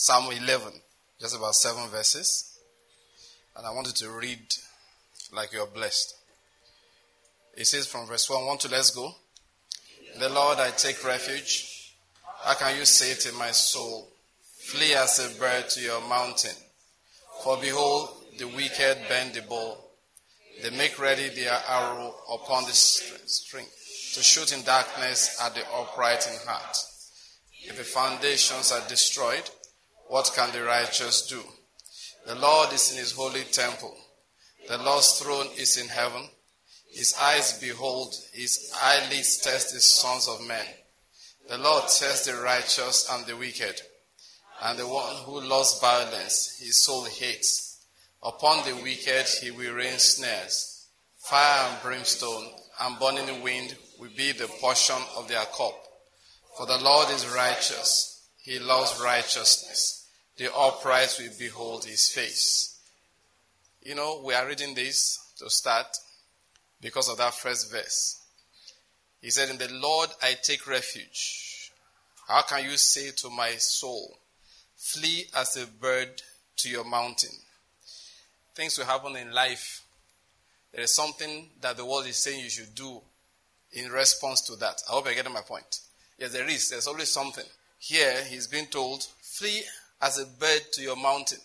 Psalm 11, just about seven verses. And I want you to read like you're blessed. It says from verse 1, 1 to let's go. The Lord I take refuge. How can you say to my soul, Flee as a bird to your mountain? For behold, the wicked bend the bow. They make ready their arrow upon the string to shoot in darkness at the upright in heart. If the foundations are destroyed, what can the righteous do? The Lord is in his holy temple. The Lord's throne is in heaven. His eyes behold, his eyelids test the sons of men. The Lord tests the righteous and the wicked, and the one who loves violence, his soul hates. Upon the wicked he will rain snares. Fire and brimstone and burning wind will be the portion of their cup. For the Lord is righteous. He loves righteousness the upright will behold his face. You know, we are reading this to start because of that first verse. He said, In the Lord I take refuge. How can you say to my soul, Flee as a bird to your mountain? Things will happen in life. There is something that the world is saying you should do in response to that. I hope you're getting my point. Yes, there is. There's always something. Here, he's being told, Flee as a bird to your mountain.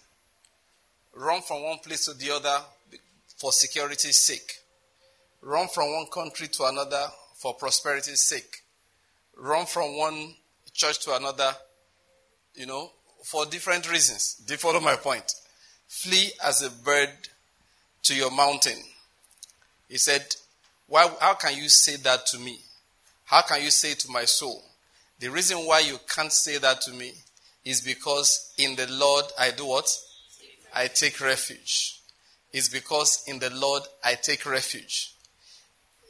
Run from one place to the other for security's sake. Run from one country to another for prosperity's sake. Run from one church to another, you know, for different reasons. Do you follow my point? Flee as a bird to your mountain. He said, why, How can you say that to me? How can you say to my soul? The reason why you can't say that to me is because in the Lord I do what? I take refuge. It's because in the Lord I take refuge.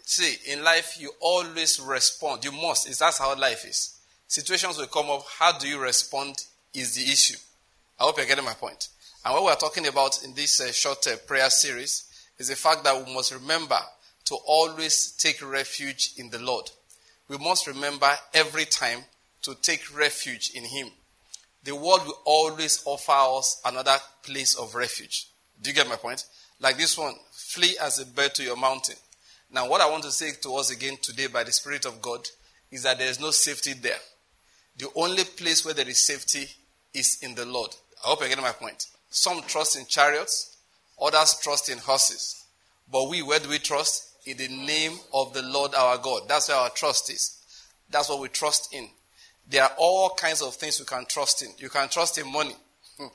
See, in life you always respond. You must. That's how life is. Situations will come up. How do you respond is the issue. I hope you're getting my point. And what we're talking about in this uh, short uh, prayer series is the fact that we must remember to always take refuge in the Lord. We must remember every time to take refuge in Him the world will always offer us another place of refuge. Do you get my point? Like this one, flee as a bird to your mountain. Now, what I want to say to us again today by the Spirit of God is that there is no safety there. The only place where there is safety is in the Lord. I hope you're getting my point. Some trust in chariots, others trust in horses. But we, where do we trust? In the name of the Lord our God. That's where our trust is. That's what we trust in. There are all kinds of things you can trust in. You can trust in money. Hmm.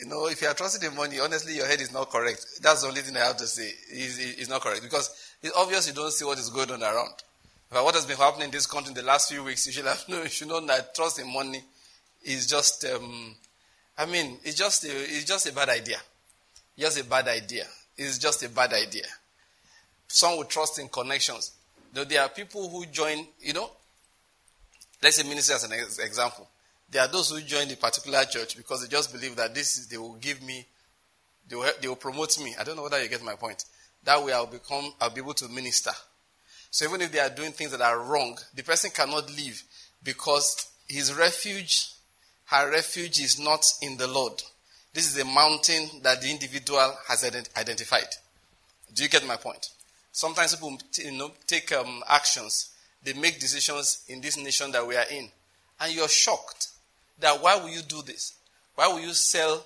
you know, if you are trusting in money, honestly, your head is not correct. That's the only thing I have to say. It's, it's not correct because it's obvious you don't see what is going on around. But what has been happening in this country in the last few weeks, you should have known. You should know that trust in money is just. Um, I mean, it's just a, it's just a bad idea. Just a bad idea. It's just a bad idea. Some would trust in connections. Though there are people who join, you know, Let's say ministry as an example. There are those who join the particular church because they just believe that this is, they will give me, they will, they will promote me. I don't know whether you get my point. That way I'll become, I'll be able to minister. So even if they are doing things that are wrong, the person cannot leave because his refuge, her refuge is not in the Lord. This is a mountain that the individual has identified. Do you get my point? Sometimes people you know, take um, actions they make decisions in this nation that we are in. And you're shocked that why will you do this? Why will you sell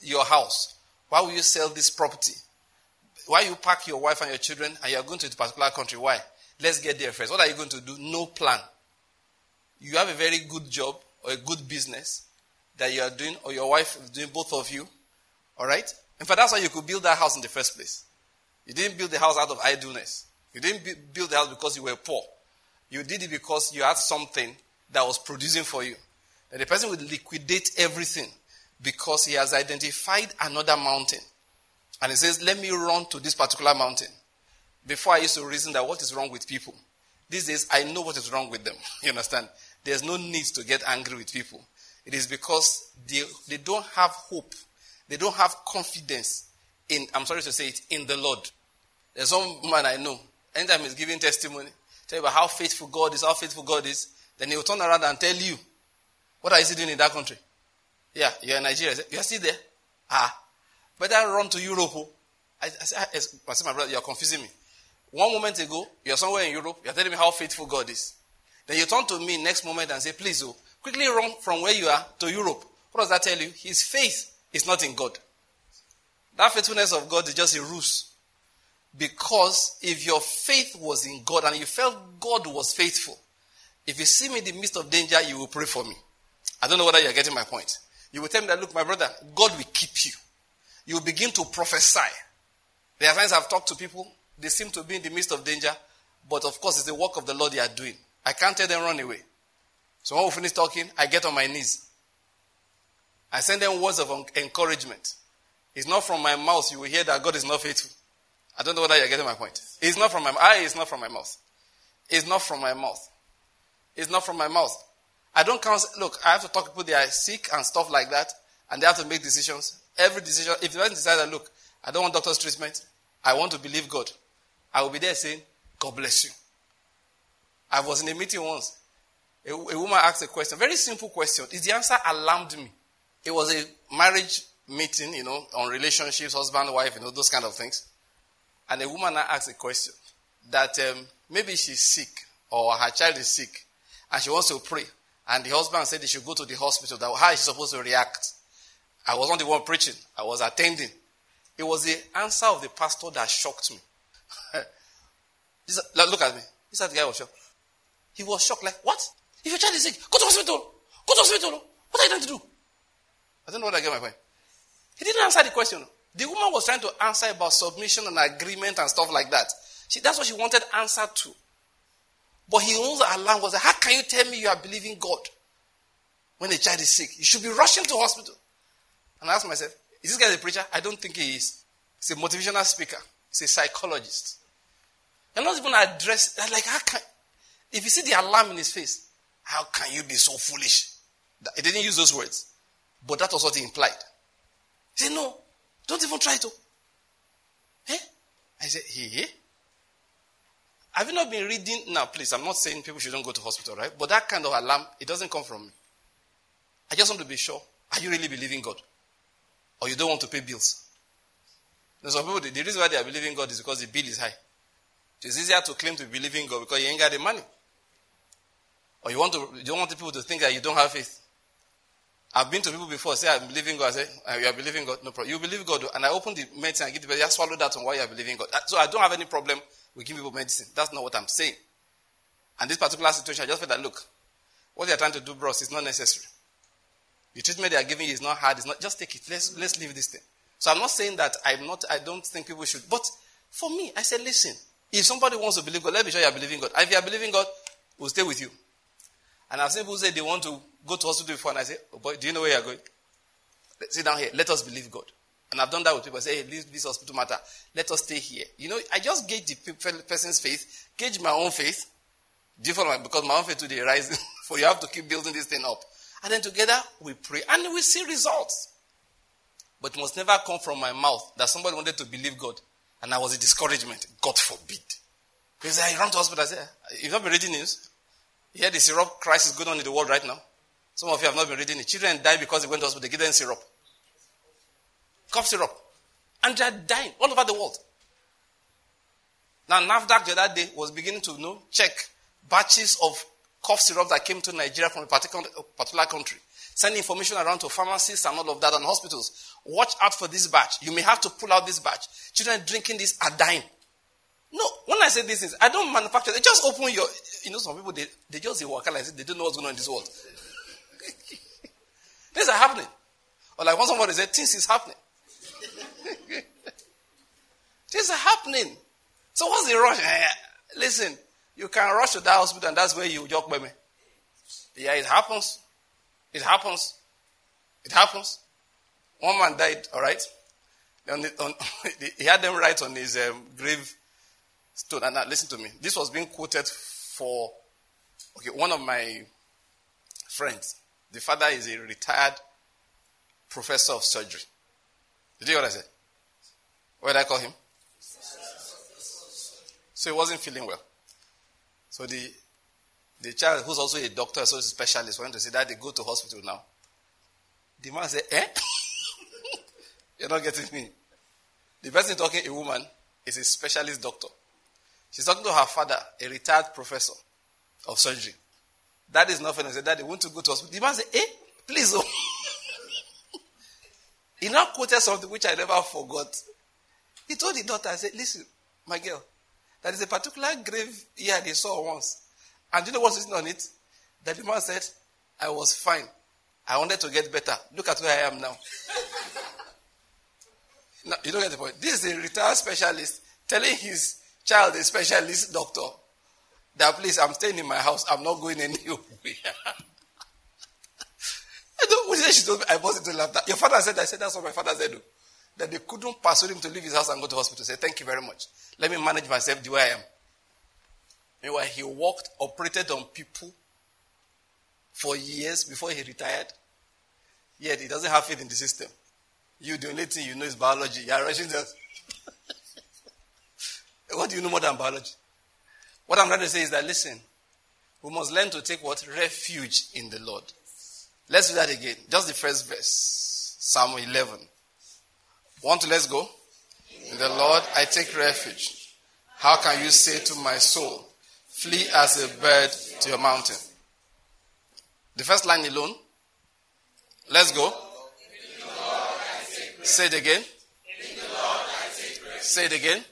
your house? Why will you sell this property? Why you pack your wife and your children and you're going to a particular country? Why? Let's get there first. What are you going to do? No plan. You have a very good job or a good business that you are doing, or your wife is doing, both of you. All right? In fact, that's why you could build that house in the first place. You didn't build the house out of idleness. You didn't build the house because you were poor. You did it because you had something that was producing for you. And the person will liquidate everything because he has identified another mountain. And he says, Let me run to this particular mountain. Before I used to reason that what is wrong with people. These days, I know what is wrong with them. You understand? There's no need to get angry with people. It is because they, they don't have hope. They don't have confidence in, I'm sorry to say it, in the Lord. There's some man I know. Anytime he's giving testimony, tell you about how faithful God is, how faithful God is, then he will turn around and tell you What are you doing in that country? Yeah, you're in Nigeria. You're still there? Ah. Better run to Europe. Oh. I, I, I, I said, my brother, you're confusing me. One moment ago, you're somewhere in Europe, you're telling me how faithful God is. Then you turn to me next moment and say, please, oh, quickly run from where you are to Europe. What does that tell you? His faith is not in God. That faithfulness of God is just a ruse. Because if your faith was in God and you felt God was faithful, if you see me in the midst of danger, you will pray for me. I don't know whether you're getting my point. You will tell me that, look, my brother, God will keep you. You will begin to prophesy. There are times I've talked to people, they seem to be in the midst of danger, but of course, it's the work of the Lord they are doing. I can't tell them run away. So when we finish talking, I get on my knees. I send them words of encouragement. It's not from my mouth you will hear that God is not faithful. I don't know whether you're getting my point. It's not from my eye, it's not from my mouth. It's not from my mouth. It's not from my mouth. I don't count. Look, I have to talk to people that are sick and stuff like that, and they have to make decisions. Every decision, if you decide that, look, I don't want doctor's treatment, I want to believe God, I will be there saying, God bless you. I was in a meeting once. A, a woman asked a question, very simple question. Is the answer alarmed me? It was a marriage meeting, you know, on relationships, husband, wife, you know, those kind of things. And a woman asked a question that um, maybe she's sick or her child is sick and she wants to pray. And the husband said they should go to the hospital. That how is she supposed to react? I was not the one preaching. I was attending. It was the answer of the pastor that shocked me. look at me. This the guy was shocked. He was shocked, like, what? If your child is sick, go to hospital. Go to hospital. What are you trying to do? I don't know what I get my point. He didn't answer the question. The woman was trying to answer about submission and agreement and stuff like that. She, that's what she wanted answer to. But he owns alarm was like, how can you tell me you are believing God when a child is sick? You should be rushing to hospital. And I asked myself, is this guy a preacher? I don't think he is. He's a motivational speaker. He's a psychologist. You're not even address like how can if you see the alarm in his face, how can you be so foolish? He didn't use those words. But that was what he implied. He said, No, don't even try to. Eh? I said, Hey, have you not been reading? Now, please, I'm not saying people shouldn't go to hospital, right? But that kind of alarm, it doesn't come from me. I just want to be sure. Are you really believing God? Or you don't want to pay bills? There's some people, the, reason why they are believing God is because the bill is high. It's easier to claim to believe in God because you ain't got the money. Or you want to, you don't want people to think that you don't have faith. I've been to people before, say, I'm believing God. I say, uh, you are believing God. No problem. You believe God. And I open the medicine and give the medicine. Just swallow that on why you are believing God. So I don't have any problem with giving people medicine. That's not what I'm saying. And this particular situation, I just felt that, look, what they are trying to do, bros, is not necessary. The treatment they are giving you is not hard. It's not, just take it. Let's, let's leave this thing. So I'm not saying that I'm not, I don't think people should. But for me, I said, listen, if somebody wants to believe God, let me show you are believing God. If you are believing God, we'll stay with you. And I've seen people say they want to go to hospital before, and I say, oh boy, do you know where you're going? Sit down here. Let us believe God. And I've done that with people. I say, hey, leave this hospital matter. Let us stay here. You know, I just gauge the person's faith, gauge my own faith. Different because my own faith today rises. for you have to keep building this thing up. And then together we pray and we see results. But it must never come from my mouth that somebody wanted to believe God. And I was a discouragement. God forbid. Because I ran to hospital. I said, You've not been reading news? You hear the syrup crisis going on in the world right now? Some of you have not been reading it. Children die because they went to hospital. They give them syrup. Cough syrup. And they're dying all over the world. Now, NAFDAC the other day was beginning to you know, check batches of cough syrup that came to Nigeria from a particular, a particular country. Send information around to pharmacists and all of that and hospitals. Watch out for this batch. You may have to pull out this batch. Children drinking this are dying. No, when I say this is, I don't manufacture. They just open your, you know, some people they, they just say work like they don't know what's going on in this world. Things are happening. Or like when somebody said things is happening. things are happening. So what's the rush? Eh, listen, you can rush to that hospital and that's where you joke by me. Yeah, it happens. It happens. It happens. One man died, all right? On the, on, he had them write on his um, grave And now, listen to me. This was being quoted for okay, one of my friends. The father is a retired professor of surgery. Did you hear what I said? What did I call him? So he wasn't feeling well. So the The child, who's also a doctor, so a specialist, went to say that they go to hospital now. The man said, Eh? You're not getting me. The person talking, a woman, is a specialist doctor. She's talking to her father, a retired professor of surgery. That is not funny. I said, Daddy, want to go to hospital. The man said, Eh? Please, oh. he now quoted something which I never forgot. He told the daughter, I said, Listen, my girl, there is a particular grave here they saw once. And you know what's written on it? That the man said, I was fine. I wanted to get better. Look at where I am now. now you don't get the point. This is a retired specialist telling his child, a specialist doctor, that please, I'm staying in my house. I'm not going anywhere. I don't, when she told me, I burst into laughter. Your father said, I said, that's what my father said. That they couldn't persuade him to leave his house and go to hospital. Say, thank you very much. Let me manage myself the way I am. Meanwhile, he worked, operated on people for years before he retired. Yet he doesn't have faith in the system. You, the only thing you know is biology. You are rushing just. What do you know more than biology? What I'm trying to say is that, listen, we must learn to take what? Refuge in the Lord. Let's do that again. Just the first verse. Psalm 11. Want to let's go? In the Lord I take refuge. How can you say to my soul, flee as a bird to your mountain? The first line alone. Let's go. Say it again. Say it again.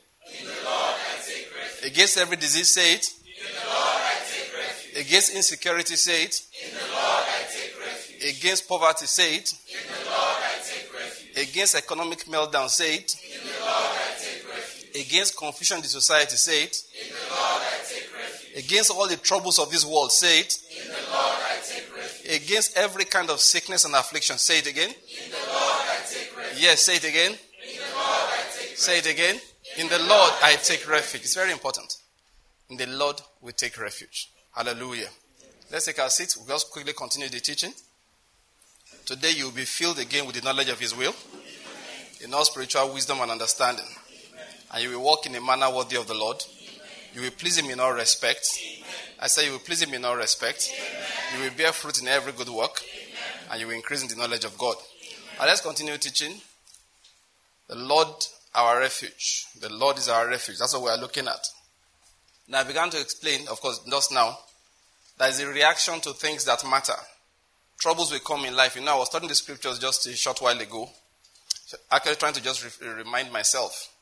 Against every disease, say it. In the Lord I take refuge. Against insecurity, say it. In the Lord I take refuge. Against poverty, say it. In the Lord I take refuge. Against economic meltdown, say it. In the Lord I take refuge. Against confusion in the society, say it. In the Lord I take refuge. Against all the troubles of this world, say it. In the Lord I take refuge. Against every kind of sickness and affliction, say it again. In the Lord I take refuge. Yes, say it again. In the Lord I take refuge. Say it again. In the Lord I take refuge. It's very important. In the Lord we take refuge. Hallelujah. Let's take our seats. We'll just quickly continue the teaching. Today you will be filled again with the knowledge of His will, in all spiritual wisdom and understanding. And you will walk in a manner worthy of the Lord. You will please Him in all respects. I say you will please Him in all respects. You will bear fruit in every good work. And you will increase in the knowledge of God. Now let's continue teaching. The Lord our refuge. The Lord is our refuge. That's what we are looking at. Now, I began to explain, of course, just now, that is a reaction to things that matter. Troubles will come in life. You know, I was studying the scriptures just a short while ago. Actually, trying to just re- remind myself,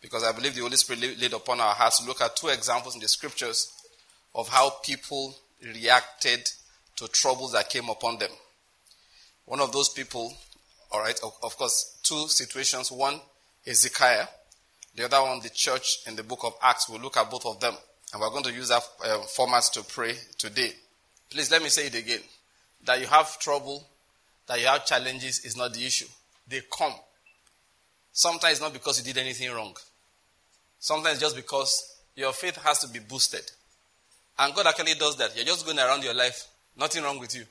because I believe the Holy Spirit laid upon our hearts to look at two examples in the scriptures of how people reacted to troubles that came upon them. One of those people, all right, of, of course, two situations. One Hezekiah. The other one, the church in the book of Acts. We'll look at both of them. And we're going to use that uh, format to pray today. Please let me say it again. That you have trouble, that you have challenges is not the issue. They come. Sometimes not because you did anything wrong. Sometimes just because your faith has to be boosted. And God actually does that. You're just going around your life, nothing wrong with you.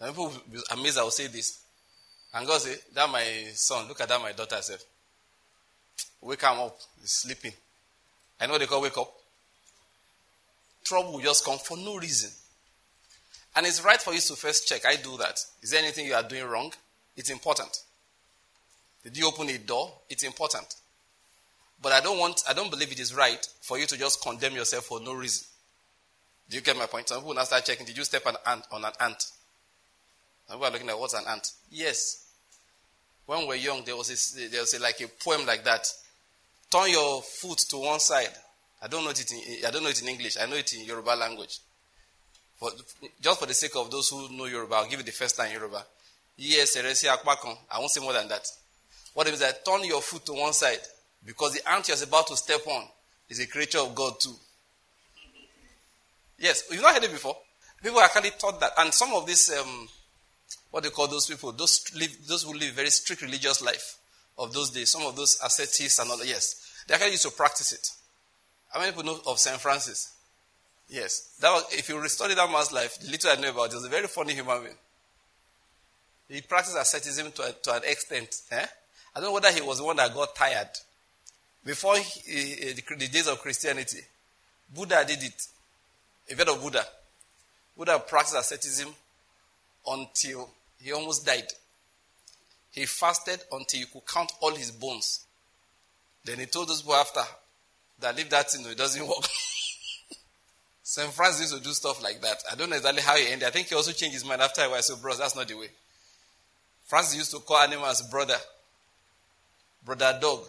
And people will be amazed I will say this. And God say, that my son, look at that my daughter herself. Wake him up. He's sleeping. I know they call wake up. Trouble will just come for no reason. And it's right for you to first check. I do that. Is there anything you are doing wrong? It's important. Did you open a door? It's important. But I don't want, I don't believe it is right for you to just condemn yourself for no reason. Do you get my point? Some people now start checking, did you step on an ant? Ant? Some people are looking at what's an ant? Yes. When we were young, there was, a, there was a, like a poem like that. Turn your foot to one side. I don't know it in, I don't know it in English. I know it in Yoruba language. For, just for the sake of those who know Yoruba, I'll give you the first line Yoruba. Yes, I won't say more than that. What it means that turn your foot to one side because the ant you're about to step on is a creature of God too. Yes, you've not heard it before. People are actually taught that, and some of these, um, what they call those people, those live, those who live very strict religious life of those days, some of those ascetics and all that, yes, they actually used to practice it. How many people know of St. Francis? Yes. That was, if you study that man's life, the little I know about he was a very funny human being. He practiced asceticism to, a, to an extent. Eh? I don't know whether he was the one that got tired. Before he, the, the, days of Christianity, Buddha did it. Bit of Buddha. Buddha practiced asceticism until he almost died. He fasted until you could count all his bones. Then he told those people after that leave that thing, it doesn't work. St. Francis used to do stuff like that. I don't know exactly how he ended. I think he also changed his mind after a while. So, bros, that's not the way. Francis used to call animals brother, brother dog.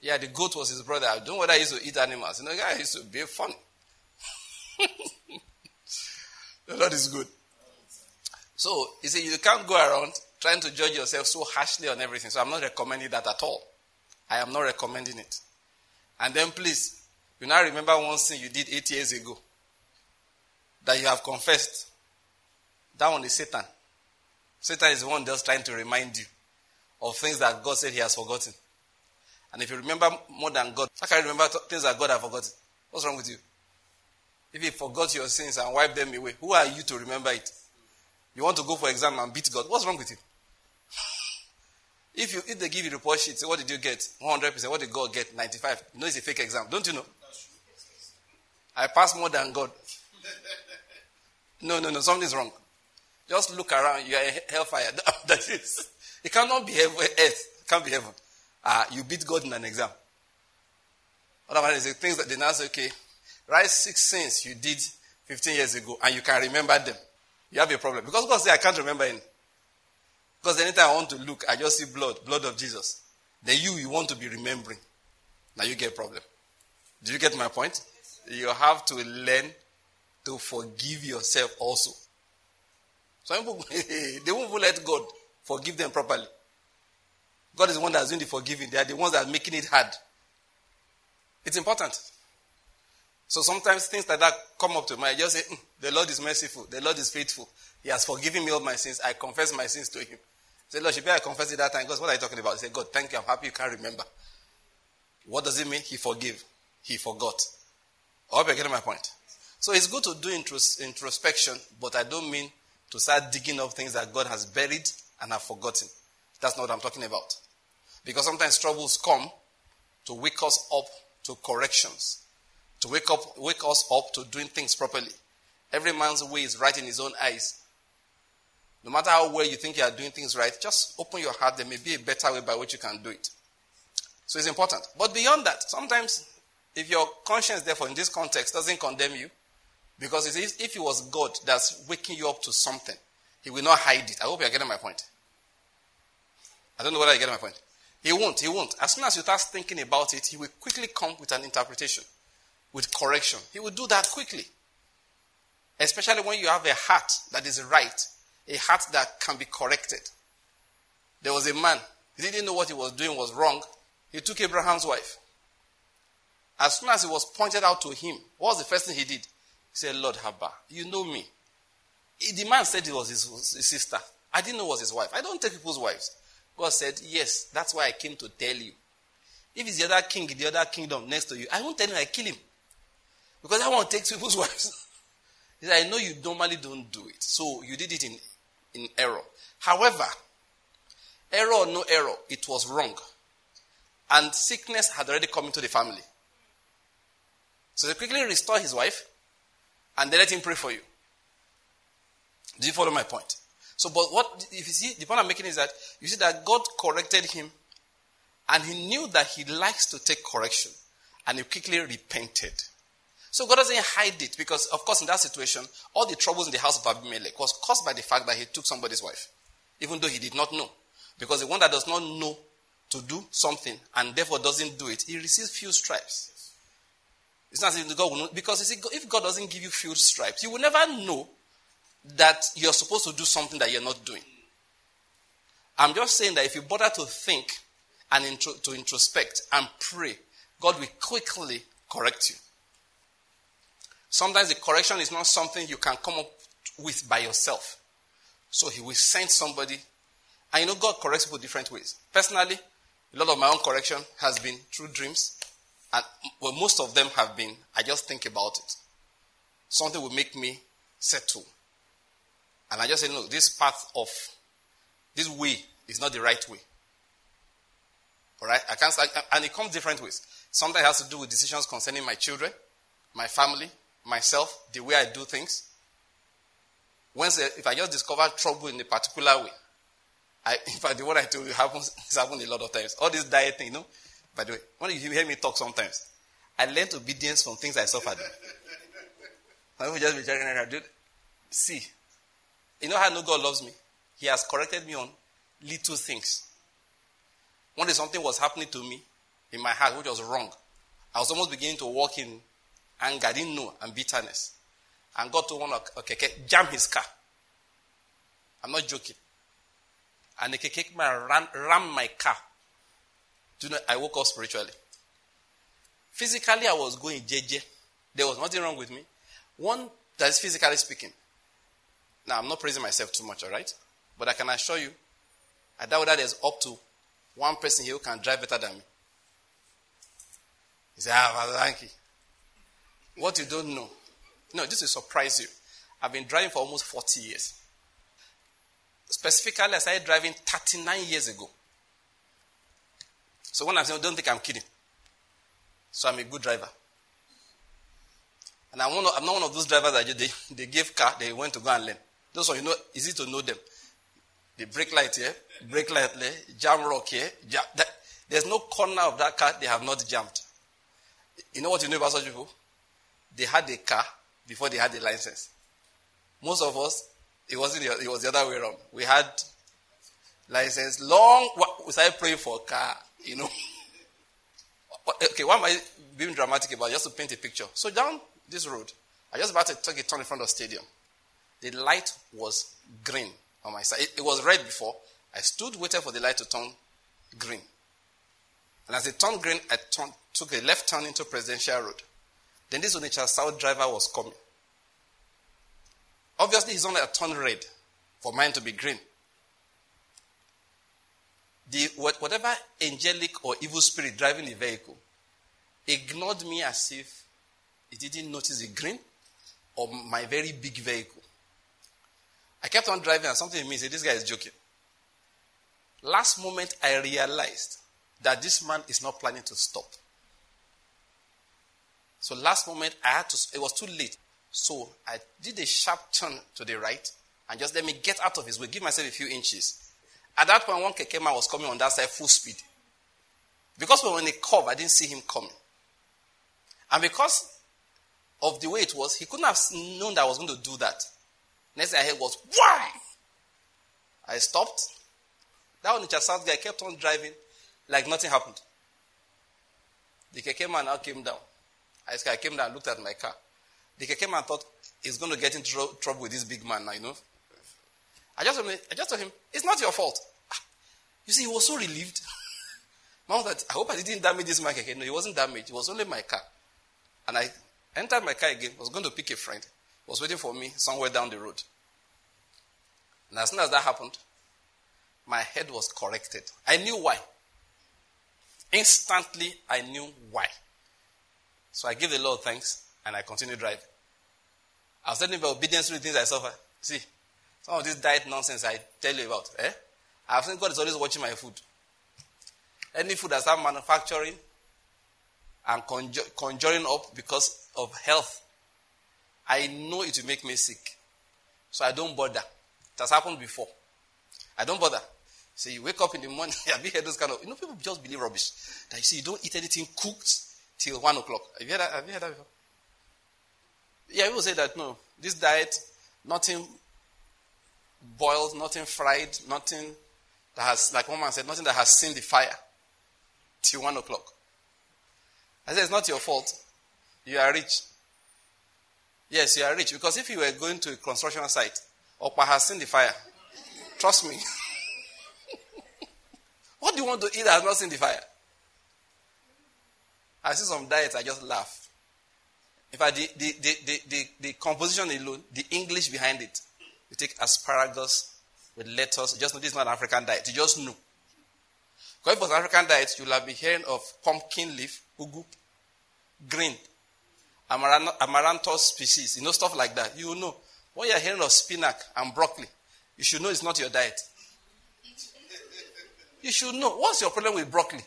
Yeah, the goat was his brother. I don't know whether he used to eat animals. You know, guy used to be funny. the Lord is good. So, you see, you can't go around trying to judge yourself so harshly on everything. So, I'm not recommending that at all. I am not recommending it. And then, please, you now remember one thing you did eight years ago that you have confessed. That one is Satan. Satan is the one just trying to remind you of things that God said he has forgotten. And if you remember more than God, how can you remember things that God has forgotten? What's wrong with you? If he forgot your sins and wiped them away, who are you to remember it? You want to go for exam and beat God. What's wrong with you? if you if they give you report sheet, say what did you get? 100%. What did God get? 95. You know it's a fake exam. Don't you know? I passed more than God. No, no, no. Something's wrong. Just look around. You are hellfire. that is. It cannot be heaven, earth. It can't be heaven. Ah, you beat God in an exam. Otherwise, the things that they now say, okay, write six sins you did 15 years ago and you can remember them. You have a problem. Because God said, I can't remember any. Because anytime I want to look, I just see blood, blood of Jesus. Then you, you want to be remembering. Now you get a problem. Do you get my point? You have to learn to forgive yourself also. Some people, they won't let God forgive them properly. God is the one that's doing the forgiving. They are the ones that are making it hard. It's important. So sometimes things like that come up to me. I just say, mm, the Lord is merciful. The Lord is faithful. He has forgiven me all my sins. I confess my sins to him. Say, Lord, should I confess it that time? Because what are you talking about? I say, God, thank you. I'm happy you can't remember. What does it mean? He forgave. He forgot. I hope you're getting my point. So it's good to do introspection, but I don't mean to start digging up things that God has buried and have forgotten. That's not what I'm talking about. Because sometimes troubles come to wake us up to corrections, to wake up, wake us up to doing things properly. Every man's way is right in his own eyes. No matter how well you think you are doing things right, just open your heart. There may be a better way by which you can do it. So it's important. But beyond that, sometimes if your conscience, therefore, in this context, doesn't condemn you, because if it was God that's waking you up to something, He will not hide it. I hope you're getting my point. I don't know whether you get my point. He won't. He won't. As soon as you start thinking about it, he will quickly come with an interpretation, with correction. He will do that quickly. Especially when you have a heart that is right, a heart that can be corrected. There was a man, he didn't know what he was doing was wrong. He took Abraham's wife. As soon as it was pointed out to him, what was the first thing he did? He said, Lord Haba, you know me. The man said it was his, his sister. I didn't know it was his wife. I don't take people's wives. God said, Yes, that's why I came to tell you. If it's the other king in the other kingdom next to you, I won't tell him I kill him. Because I want to take people's wives. he said, I know you normally don't do it. So you did it in, in error. However, error or no error, it was wrong. And sickness had already come into the family. So they quickly restore his wife and they let him pray for you. Do you follow my point? So, but what, if you see, the point I'm making is that you see that God corrected him and he knew that he likes to take correction and he quickly repented. So God doesn't hide it because, of course, in that situation, all the troubles in the house of Abimelech was caused by the fact that he took somebody's wife, even though he did not know. Because the one that does not know to do something and therefore doesn't do it, he receives few stripes. It's not as God will know, because see, if God doesn't give you few stripes, you will never know that you're supposed to do something that you're not doing. I'm just saying that if you bother to think and intro, to introspect and pray, God will quickly correct you. Sometimes the correction is not something you can come up with by yourself. So he will send somebody. And you know, God corrects people different ways. Personally, a lot of my own correction has been through dreams. And well, most of them have been, I just think about it. Something will make me settle. And I just say, look, this path of this way is not the right way. All right? I can't, and it comes different ways. Sometimes it has to do with decisions concerning my children, my family, myself, the way I do things. Once, uh, if I just discover trouble in a particular way, I, in fact, the one I told you happens, it's happened a lot of times. All this diet thing, you know. By the way, when you hear me talk sometimes, I learned obedience from things I suffered. I will just be checking it out. See, you know how no God loves me? He has corrected me on little things. One day something was happening to me in my heart which was wrong. I was almost beginning to walk in anger, didn't know, and bitterness. And got to one of okay, jam his car. I'm not joking. And the keke man ran, ran my car. Do you know, I woke up spiritually. Physically, I was going JJ. There was nothing wrong with me. One that is physically speaking. Now, I'm not praising myself too much, all right? But I can assure you, I doubt that there's up to one person here who can drive better than me. He said, Ah, thank you. What you don't know. No, this will surprise you. I've been driving for almost 40 years. Specifically, I started driving 39 years ago. So when I'm saying, don't think I'm kidding. So I'm a good driver. And I'm, of, I'm not one of those drivers that they, they gave car, they went to go and learn. Those one, you know, easy to know them. The brake light here, brake light there, jam rock here. Jam, that, there's no corner of that car they have not jammed. You know what you know about such people? They had a car before they had a license. Most of us, it wasn't. It was the other way around. We had license long. We started praying for a car. You know. okay, why am I being dramatic about? it? Just to paint a picture. So down this road, I just about to take a turn in front of the stadium. The light was green on my side. It, it was red before. I stood, waiting for the light to turn green. And as it turned green, I turned, took a left turn into Presidential Road. Then this Onitsha South driver was coming. Obviously, he's only a turn red for mine to be green. The, whatever angelic or evil spirit driving the vehicle ignored me as if he didn't notice the green or my very big vehicle. I kept on driving and something in me said, This guy is joking. Last moment, I realized that this man is not planning to stop. So last moment, I had to, it was too late. So I did a sharp turn to the right and just let me get out of his way, give myself a few inches. At that point, one keke man was coming on that side full speed. Because we were in a curve, I didn't see him coming. And because of the way it was, he couldn't have known that I was going to do that. Next thing I heard was, why? I stopped. That Onitsha South guy kept on driving like nothing happened. The keke man now came down. I, I came down looked at my car. The guy came and thought he's going to get into tro- trouble with this big man now, you know. I just, I just told him, it's not your fault. Ah, you see, he was so relieved. Mom that I hope I didn't damage this my keke. No, it wasn't damaged. It was only my car. And I entered my car again, was going to pick a friend, was waiting for me somewhere down the road. And as soon as that happened, my head was corrected. I knew why. Instantly, I knew why. So I give the Lord thanks and I continue driving. I was telling about obedience to the things I suffer. See, some of this diet nonsense I tell you about. Eh? I've seen God is always watching my food. Any food I start manufacturing and conjur- conjuring up because of health, I know it will make me sick. So I don't bother. It has happened before. I don't bother. So you wake up in the morning, have you heard those kind of, you know, people just believe rubbish. That you see, you don't eat anything cooked till one o'clock. Have you heard that, have you heard that before? Yeah, people say that, no, this diet, nothing boiled, nothing fried, nothing that has, like one man said, nothing that has seen the fire till one o'clock. I said, it's not your fault. You are rich. Yes, you are rich. Because if you were going to a construction site, Opa has seen the fire. Trust me. what do you want to eat that has not seen the fire? I see some diets, I just laugh. In fact, the, the, the, the, the, composition alone, the English behind it, you take asparagus with lettuce. Just know this is not an African diet. You just know. Because if it was an African diet, you'll have been hearing of pumpkin leaf, ugu, green, amaranthus species, you know, stuff like that. You know. When you're hearing of spinach and broccoli, you should know it's not your diet. You should know. What's your problem with broccoli?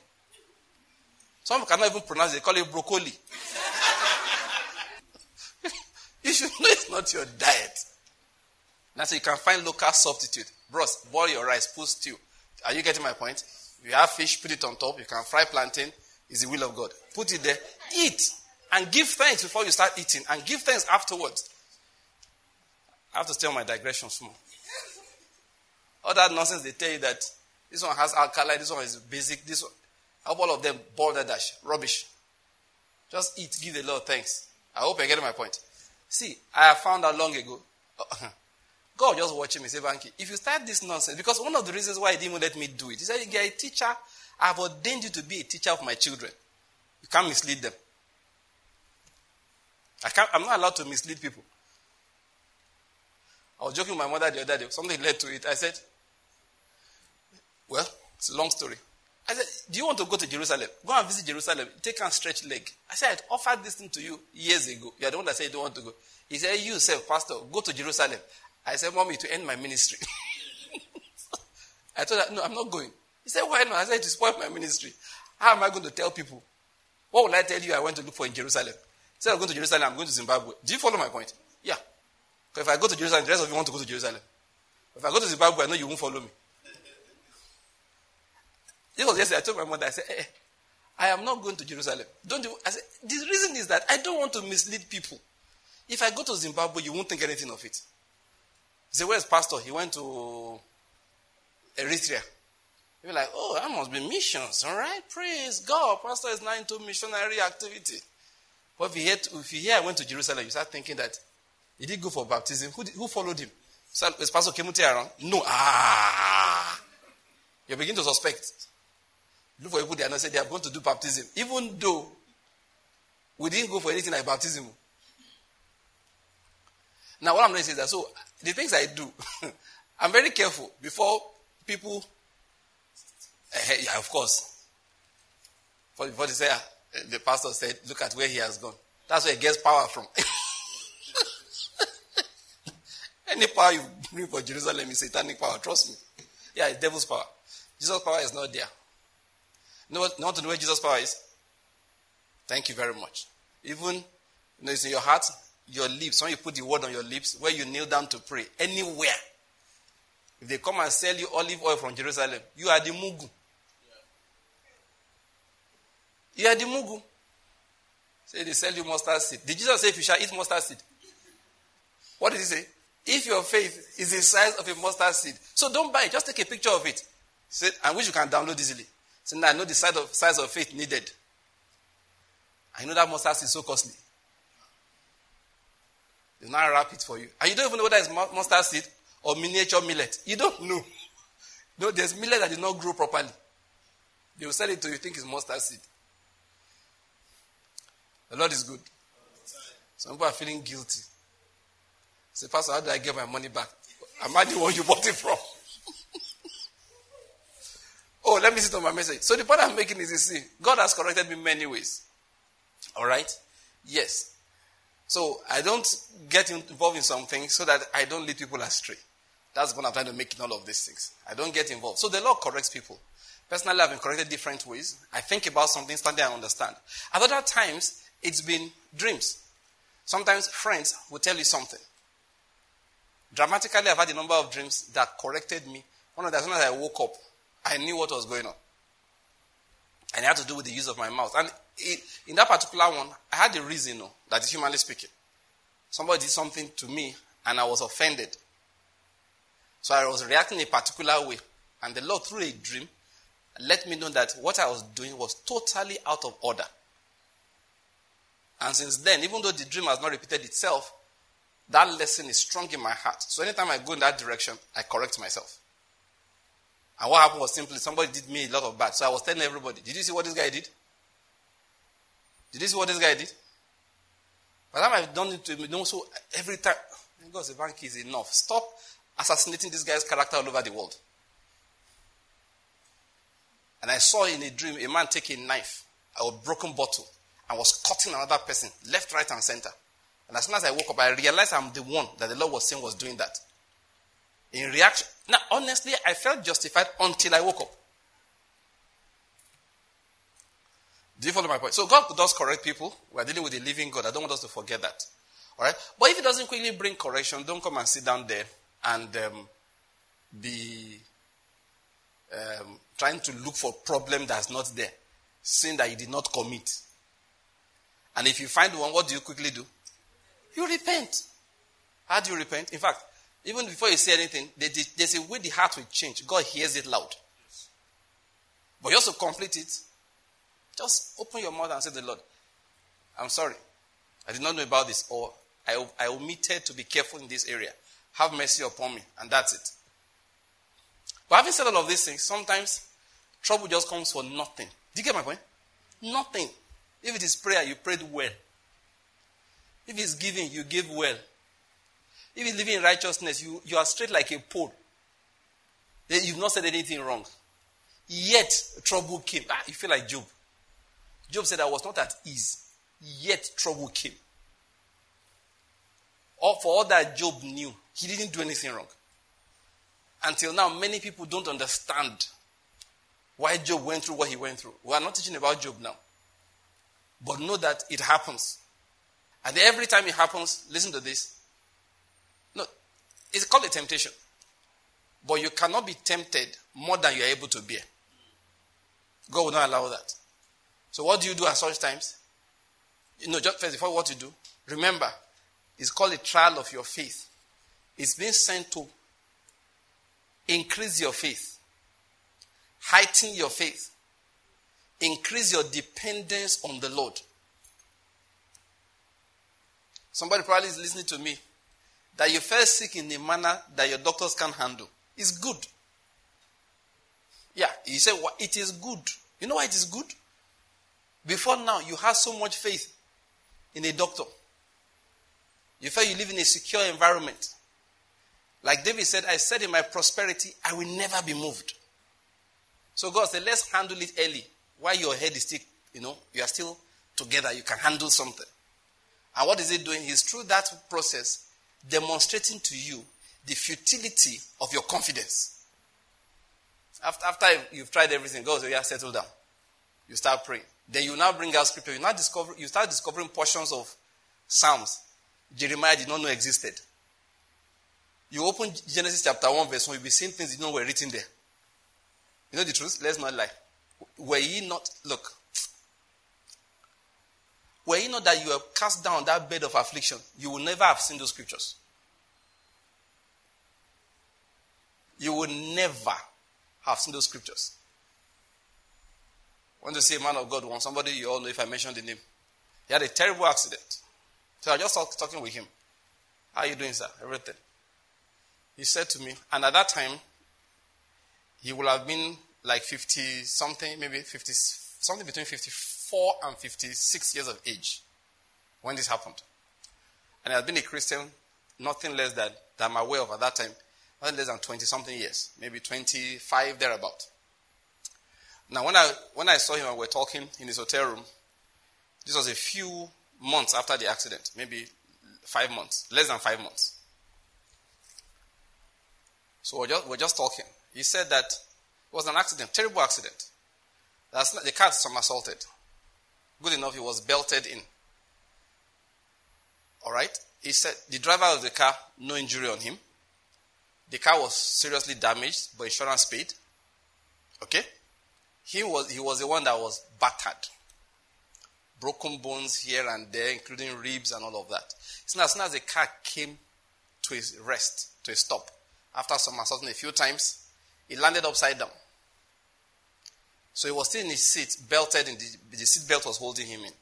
Some cannot even pronounce it, they call it broccoli. you should know it's not your diet. Now, so you can find local substitute. Bros, boil your rice, put stew. Are you getting my point? You have fish, put it on top. You can fry plantain. Is the will of God. Put it there. Eat. And give thanks before you start eating. And give thanks afterwards. I have to stay on my digression small. All that nonsense they tell you that this one has alkali, this one is basic, this one. All of them boil that dash. Rubbish. Just eat, give the Lord thanks. I hope you're getting my point. See, I have found out long ago. God just watching me say, Banky, if you start this nonsense, because one of the reasons why he didn't let me do it, he said, You're a teacher. I have ordained you to be a teacher of my children. You can't mislead them. I can't, I'm not allowed to mislead people. I was joking with my mother the other day. Something led to it. I said, Well, it's a long story. I said, Do you want to go to Jerusalem? Go and visit Jerusalem. Take and stretch leg. I said, I offered this thing to you years ago. You are the one that said you don't want to go. He said, You, self, Pastor, go to Jerusalem. I said, Mommy, to end my ministry. I told her, No, I'm not going. He said, Why not? I said, To spoil my ministry. How am I going to tell people? What will I tell you I went to look for in Jerusalem? He said, I'm going to Jerusalem, I'm going to Zimbabwe. Do you follow my point? Yeah. Because if I go to Jerusalem, the rest of you want to go to Jerusalem. If I go to Zimbabwe, I know you won't follow me. This was yesterday. I told my mother, I said, hey, eh, I am not going to Jerusalem. Don't you? I said, the reason is that I don't want to mislead people. If I go to Zimbabwe, you won't think anything of it. He said, Where's Pastor? He went to Eritrea. You're like, oh, that must be missions, all right? Praise God. Pastor is now into missionary activity. But if you hear, if you hear I went to Jerusalem, you start thinking that he did go for baptism. Who, did, who followed him? So, is Pastor Kemuti around? No. Ah. You begin to suspect. Look for people they saying they are going to do baptism, even though we didn't go for anything like baptism. Now, what I'm going to say is that so the things I do, I'm very careful before people. Uh, yeah, of course. Before they say, uh, the pastor said, "Look at where he has gone." That's where he gets power from. Any power you bring for Jerusalem is satanic power. Trust me. Yeah, it's devil's power. Jesus' power is not there. You know know what to know where Jesus' power is? Thank you very much. Even, you know, it's in your heart, your lips, when you put the word on your lips, where you kneel down to pray, anywhere. If they come and sell you olive oil from Jerusalem, you are the mugu. You are the mugu. Say they sell you mustard seed. Did Jesus say if you shall eat mustard seed? What did he say? If your faith is the size of a mustard seed. So don't buy it, just take a picture of it. Say, and which you can download easily. Now I know the size of, size of faith needed. I know that mustard seed is so costly. They now wrap it for you. And you don't even know whether it's mustard seed or miniature millet. You don't know. No, there's millet that did not grow properly. They will sell it to you, think it's mustard seed. The Lord is good. Some people are feeling guilty. Say, Pastor, how do I get my money back? Am I the one you bought it from? Oh, let me sit on my message. So the point I'm making is see, God has corrected me many ways. All right? Yes. So I don't get involved in something so that I don't lead people astray. That's what I'm trying to make in all of these things. I don't get involved. So the Lord corrects people. Personally, I've been corrected different ways. I think about something, suddenly I understand. At other times, it's been dreams. Sometimes friends will tell you something. Dramatically, I've had a number of dreams that corrected me. One of them, as soon as I woke up, I knew what was going on. And it had to do with the use of my mouth. And it, in that particular one, I had a reason, no, that is humanly speaking. Somebody did something to me and I was offended. So I was reacting a particular way. And the Lord, through a dream, let me know that what I was doing was totally out of order. And since then, even though the dream has not repeated itself, that lesson is strong in my heart. So anytime I go in that direction, I correct myself. And what happened was simply somebody did me a lot of bad. So I was telling everybody, did you see what this guy did? Did you see what this guy did? By the time I've done it to him, so every time, God said, bank is enough. Stop assassinating this guy's character all over the world. And I saw in a dream a man take a knife, a broken bottle, and was cutting another person, left, right, and center. And as soon as I woke up, I realized I'm the one that the Lord was saying was doing that. In reaction, now honestly, I felt justified until I woke up. Do you follow my point? So God does correct people. We are dealing with a living God. I don't want us to forget that. All right. But if He doesn't quickly bring correction, don't come and sit down there and um, be um, trying to look for problem that's not there, sin that you did not commit. And if you find one, what do you quickly do? You repent. How do you repent? In fact, even before you say anything, there's a way the heart will change. God hears it loud. But you also complete it. Just open your mouth and say to the Lord, I'm sorry. I did not know about this. Or I, I omitted to be careful in this area. Have mercy upon me. And that's it. But having said all of these things, sometimes trouble just comes for nothing. Do you get my point? Nothing. If it is prayer, you prayed well. If it's giving, you give well. If it's living in righteousness, you, you are straight like a pole. You've not said anything wrong. Yet trouble came. Ah, you feel like Job. Job said, I was not at ease. Yet trouble came. All, for all that Job knew, he didn't do anything wrong. Until now, many people don't understand why Job went through what he went through. We are not teaching about Job now. But know that it happens. And every time it happens, listen to this. It's called a temptation. But you cannot be tempted more than you are able to bear. God will not allow that. So what do you do at such times? You know, just first before what you do, remember, it's called a trial of your faith. It's being sent to increase your faith, heighten your faith, increase your dependence on the Lord. Somebody probably is listening to me that you fell sick in a manner that your doctors can't handle. It's good. Yeah, you say well, it is good. You know why it is good? Before now, you had so much faith in a doctor. You felt you live in a secure environment. Like David said, I said in my prosperity, I will never be moved. So God said, let's handle it early. While your head is still, you know, you are still together, you can handle something. And what is it doing? He's through that process demonstrating to you the futility of your confidence. After, after you've tried everything, God says, yeah, settle down. You start praying. Then you now bring out scripture. You now discover, you start discovering portions of Psalms Jeremiah did not know existed. You open Genesis chapter 1, verse 1, you'll be seeing things you know were written there. You know the truth? Let's not lie. Were ye not, look, were ye not that you have cast down that bed of affliction, you will never have seen those scriptures. You will never have seen those scriptures. When they say man of God, want somebody you all know if I mention the name. He had a terrible accident. So I just talk, talking with him. How are you doing, sir? Everything. He said to me, and at that time, he would have been like 50 something, maybe 50, something between 54 and 56 years of age when this happened. And I had been a Christian nothing less than, that I'm aware of at that time, nothing less than 20 something years, maybe 25 thereabout. Now, when I, when I saw him and we were talking in his hotel room, this was a few months after the accident, maybe five months, less than five months. So we're just, we're just talking. He said that it was an accident, terrible accident. That's not, the car somersaulted. Good enough, he was belted in. All right. He said the driver of the car, no injury on him. The car was seriously damaged, but insurance paid. Okay. He was he was the one that was battered broken bones here and there, including ribs and all of that. So as soon as the car came to a rest, to a stop, after some somersaulting a few times, he landed upside down. So he was still in his seat, belted in the, the seat belt was holding him in.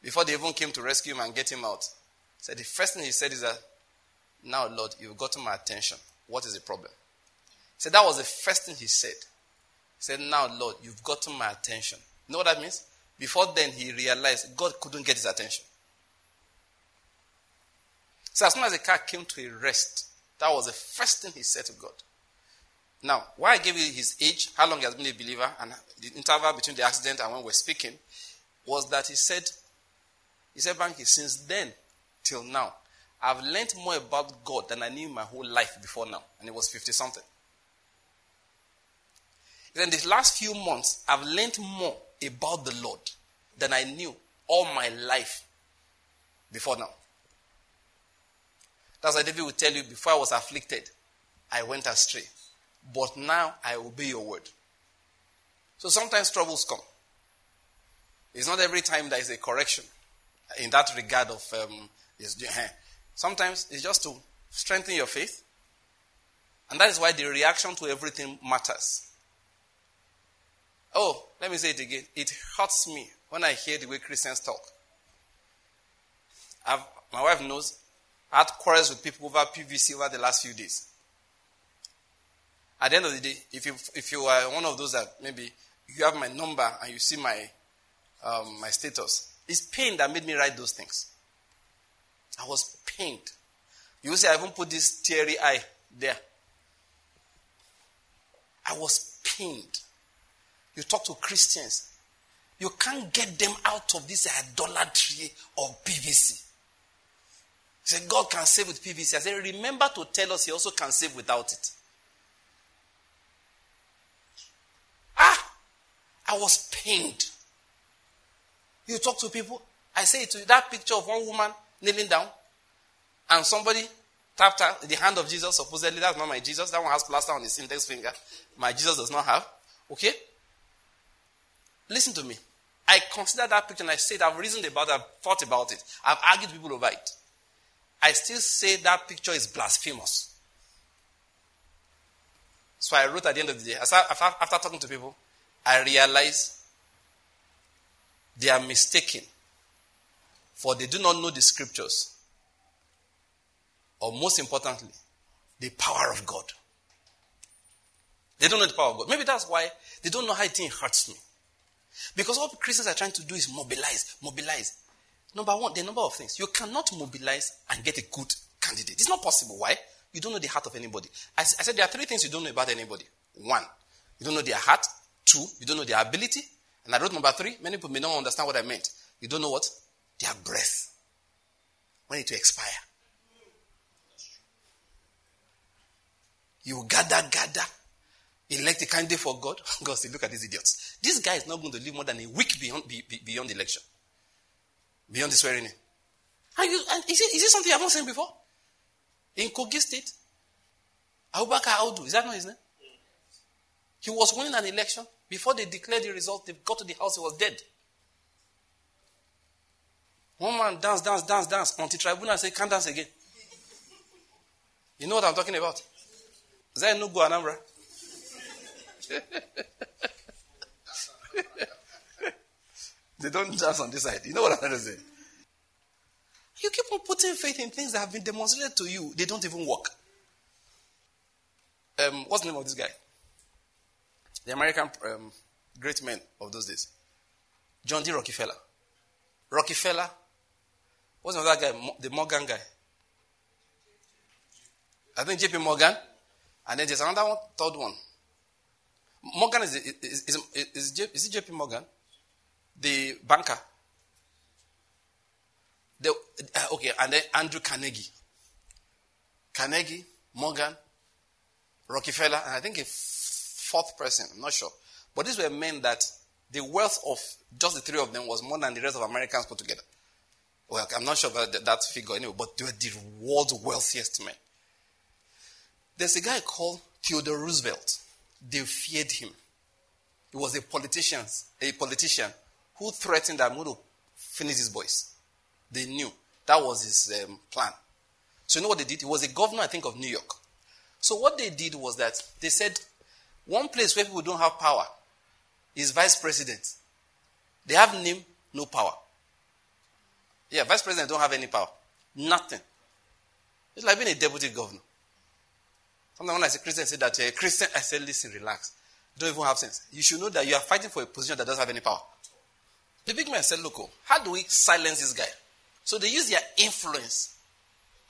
Before they even came to rescue him and get him out, said the first thing he said is that, now Lord, you've gotten my attention. What is the problem? He said that was the first thing he said. He said, now Lord, you've gotten my attention. You know what that means? Before then, he realized God couldn't get his attention. So as soon as the car came to a rest, that was the first thing he said to God. Now, why I gave you his age, how long he has been a believer, and the interval between the accident and when we're speaking, was that he said, he said, Banky, since then till now, I've learned more about God than I knew my whole life before now. And it was 50 something. In the last few months, I've learned more about the Lord than I knew all my life before now. That's why David will tell you, before I was afflicted, I went astray. But now I obey your word. So sometimes troubles come. It's not every time there is a correction in that regard of um, sometimes it's just to strengthen your faith. And that is why the reaction to everything matters. Oh, let me say it again. It hurts me when I hear the way Christians talk. I've, my wife knows I had quarrels with people over PVC over the last few days. At the end of the day, if you if you are one of those that maybe you have my number and you see my um, my status, it's pain that made me write those things. I was pained. You see, I even put this teary eye there. I was pained. You talk to Christians, you can't get them out of this idolatry of PVC. Say God can save with PVC. I said, remember to tell us He also can save without it. Ah, I was pained. You talk to people, I say to you, that picture of one woman kneeling down, and somebody tapped her, the hand of Jesus, supposedly that's not my Jesus. That one has plaster on his index finger. My Jesus does not have. Okay? Listen to me. I consider that picture and I said I've reasoned about it, I've thought about it, I've argued people over it. I still say that picture is blasphemous. So I wrote at the end of the day, after talking to people, I realized they are mistaken, for they do not know the scriptures. Or most importantly, the power of God. They don't know the power of God. Maybe that's why they don't know how it hurts me. Because all Christians are trying to do is mobilize, mobilize. Number one, the number of things. You cannot mobilize and get a good candidate. It's not possible. Why? You don't know the heart of anybody. I, I said there are three things you don't know about anybody. One, you don't know their heart. Two, you don't know their ability. And I wrote number three. Many people may not understand what I meant. You don't know what? Their breath. When it will expire. You gather, gather, elect a candidate for God. God say, look at these idiots. This guy is not going to live more than a week beyond, be, be, beyond election. Beyond the swearing in. And you, is, it, is it something you haven't seen before? In Kogi State? Abubakar Audu, is that not his name? He was winning an election. Before they declared the result, they got to the house, he was dead. One man dance, dance, dance, dance until tribunal say, can't dance again. You know what I'm talking about? Is that no go Anambra? they don't dance on this side. You know what I'm trying to say? You keep on putting faith in things that have been demonstrated to you, they don't even work. Um, what's the name of this guy? The American um, great men of those days. John D. Rockefeller. Rockefeller. What's another guy? The Morgan guy. I think JP Morgan. And then there's another one, third one. Morgan is, is, is, is, is it JP Morgan? The banker. The, uh, okay, and then Andrew Carnegie. Carnegie, Morgan, Rockefeller, and I think a fourth person, I'm not sure. But these were men that the wealth of just the three of them was more than the rest of Americans put together. Well, I'm not sure about that, figure anyway, but they were the world's wealthiest men. There's a guy called Theodore Roosevelt. They feared him. He was a politician, a politician who threatened that I'm going to finish his boys. They knew that was his um, plan. So you know what they did? He was a governor, I think, of New York. So what they did was that they said, one place where people don't have power is vice president. They have name, no power. Yeah, vice president don't have any power. Nothing. It's like being a deputy governor. Sometimes when I say Christian, I say that a Christian, I say, listen, relax. You don't even have sense. You should know that you are fighting for a position that doesn't have any power. The big man said, look, oh, how do we silence this guy? So they used their influence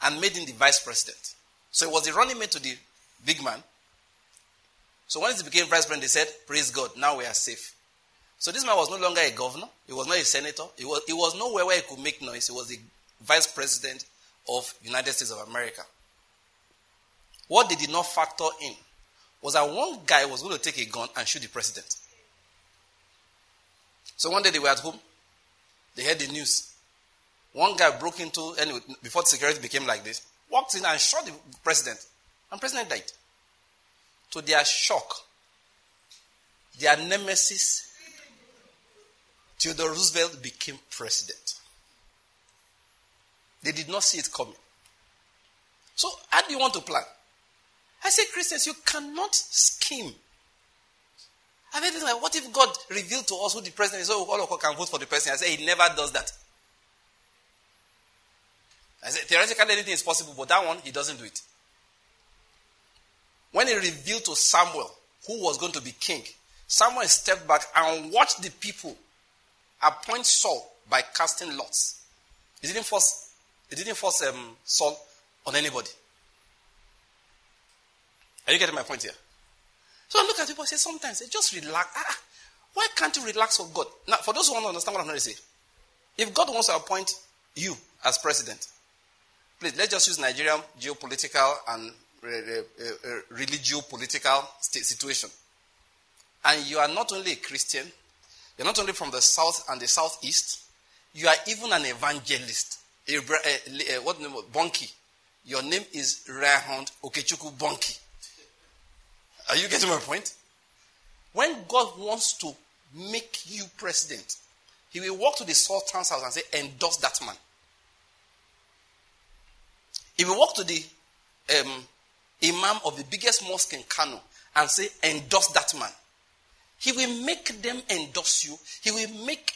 and made him the vice president. So it was the running mate to the big man. So once he became vice president, they said, Praise God, now we are safe. So this man was no longer a governor, he was not a senator, he was, he was nowhere where he could make noise. He was the vice president of United States of America. What they did not factor in was that one guy was going to take a gun and shoot the president. So one day they were at home, they heard the news. One guy broke into, anyway, before the security became like this, walked in and shot the president. And president died. To their shock, their nemesis, Theodore Roosevelt, became president. They did not see it coming. So, how do you want to plan? I say, Christians, you cannot scheme. I mean, like, what if God revealed to us who the president is? So all of us can vote for the president. I say, He never does that. I say, theoretically, anything is possible, but that one, He doesn't do it. When He revealed to Samuel who was going to be king, Samuel stepped back and watched the people appoint Saul by casting lots. He didn't force, he didn't force um, Saul on anybody. Are you getting my point here? So I look at people and say, sometimes they just relax. Ah, ah, why can't you relax for God? Now, for those who want to understand what I'm trying to say, if God wants to appoint you as president, please let's just use Nigerian geopolitical and uh, uh, uh, religio-political situation. And you are not only a Christian, you're not only from the south and the southeast, you are even an evangelist. A, what name? Banky. Your name is Rahund Okechukwu Banky. Are you getting my point? When God wants to make you president, he will walk to the sultan's house and say, endorse that man. He you walk to the um, imam of the biggest mosque in Kano and say, endorse that man. He will make them endorse you. He will make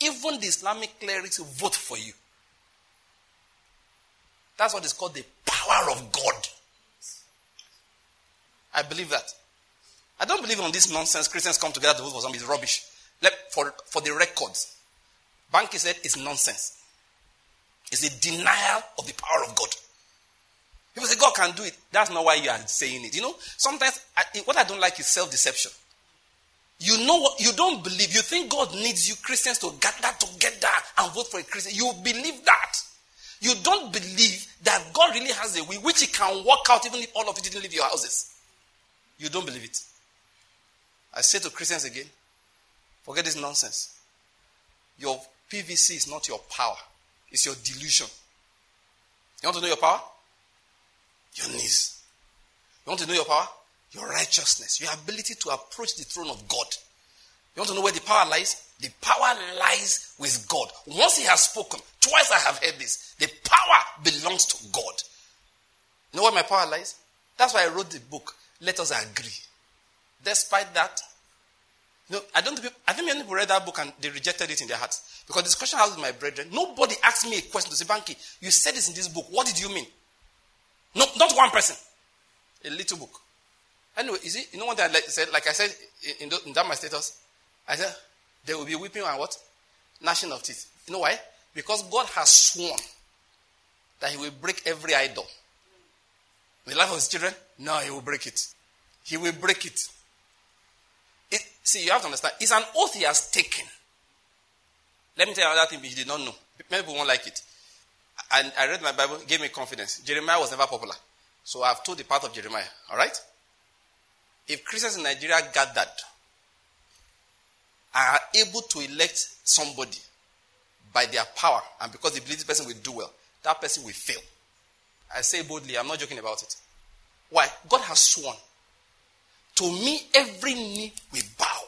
even the Islamic clerics vote for you. That's what is called the power of God. I believe that. I don't believe on this nonsense. Christians come together to vote for something. It's rubbish. Let, for, for the records, Banky said it's nonsense. It's a denial of the power of God. People say God can do it. That's not why you are saying it. You know, sometimes I, what I don't like is self deception. You know what? You don't believe. You think God needs you Christians to gather together and vote for a Christian. You believe that. You don't believe that God really has a way which He can work out even if all of you didn't leave your houses. You don't believe it. I say to Christians again, forget this nonsense. Your PVC is not your power, it's your delusion. You want to know your power? Your knees. You want to know your power? Your righteousness, your ability to approach the throne of God. You want to know where the power lies? The power lies with God. Once He has spoken, twice I have heard this. The power belongs to God. You know where my power lies? That's why I wrote the book, Let Us Agree. Despite that, know, I don't think, I think many people read that book and they rejected it in their hearts. Because discussion I had with my brethren, nobody asked me a question to say, Banky, you said this in this book. What did you mean? No, not one person. A little book. Anyway, you see, you know what I said? Like I said in, in, in that my status, I said, there will be weeping and what? Gnashing of teeth. You know why? Because God has sworn that He will break every idol. In the life of His children? No, He will break it. He will break it. it. See, you have to understand. It's an oath He has taken. Let me tell you another thing which you did not know. Many people won't like it. And I read my Bible, gave me confidence. Jeremiah was never popular. So I've told the part of Jeremiah. All right? If Christians in Nigeria gathered are able to elect somebody by their power and because they believe this person will do well, that person will fail. I say boldly, I'm not joking about it. Why? God has sworn. To me, every knee will bow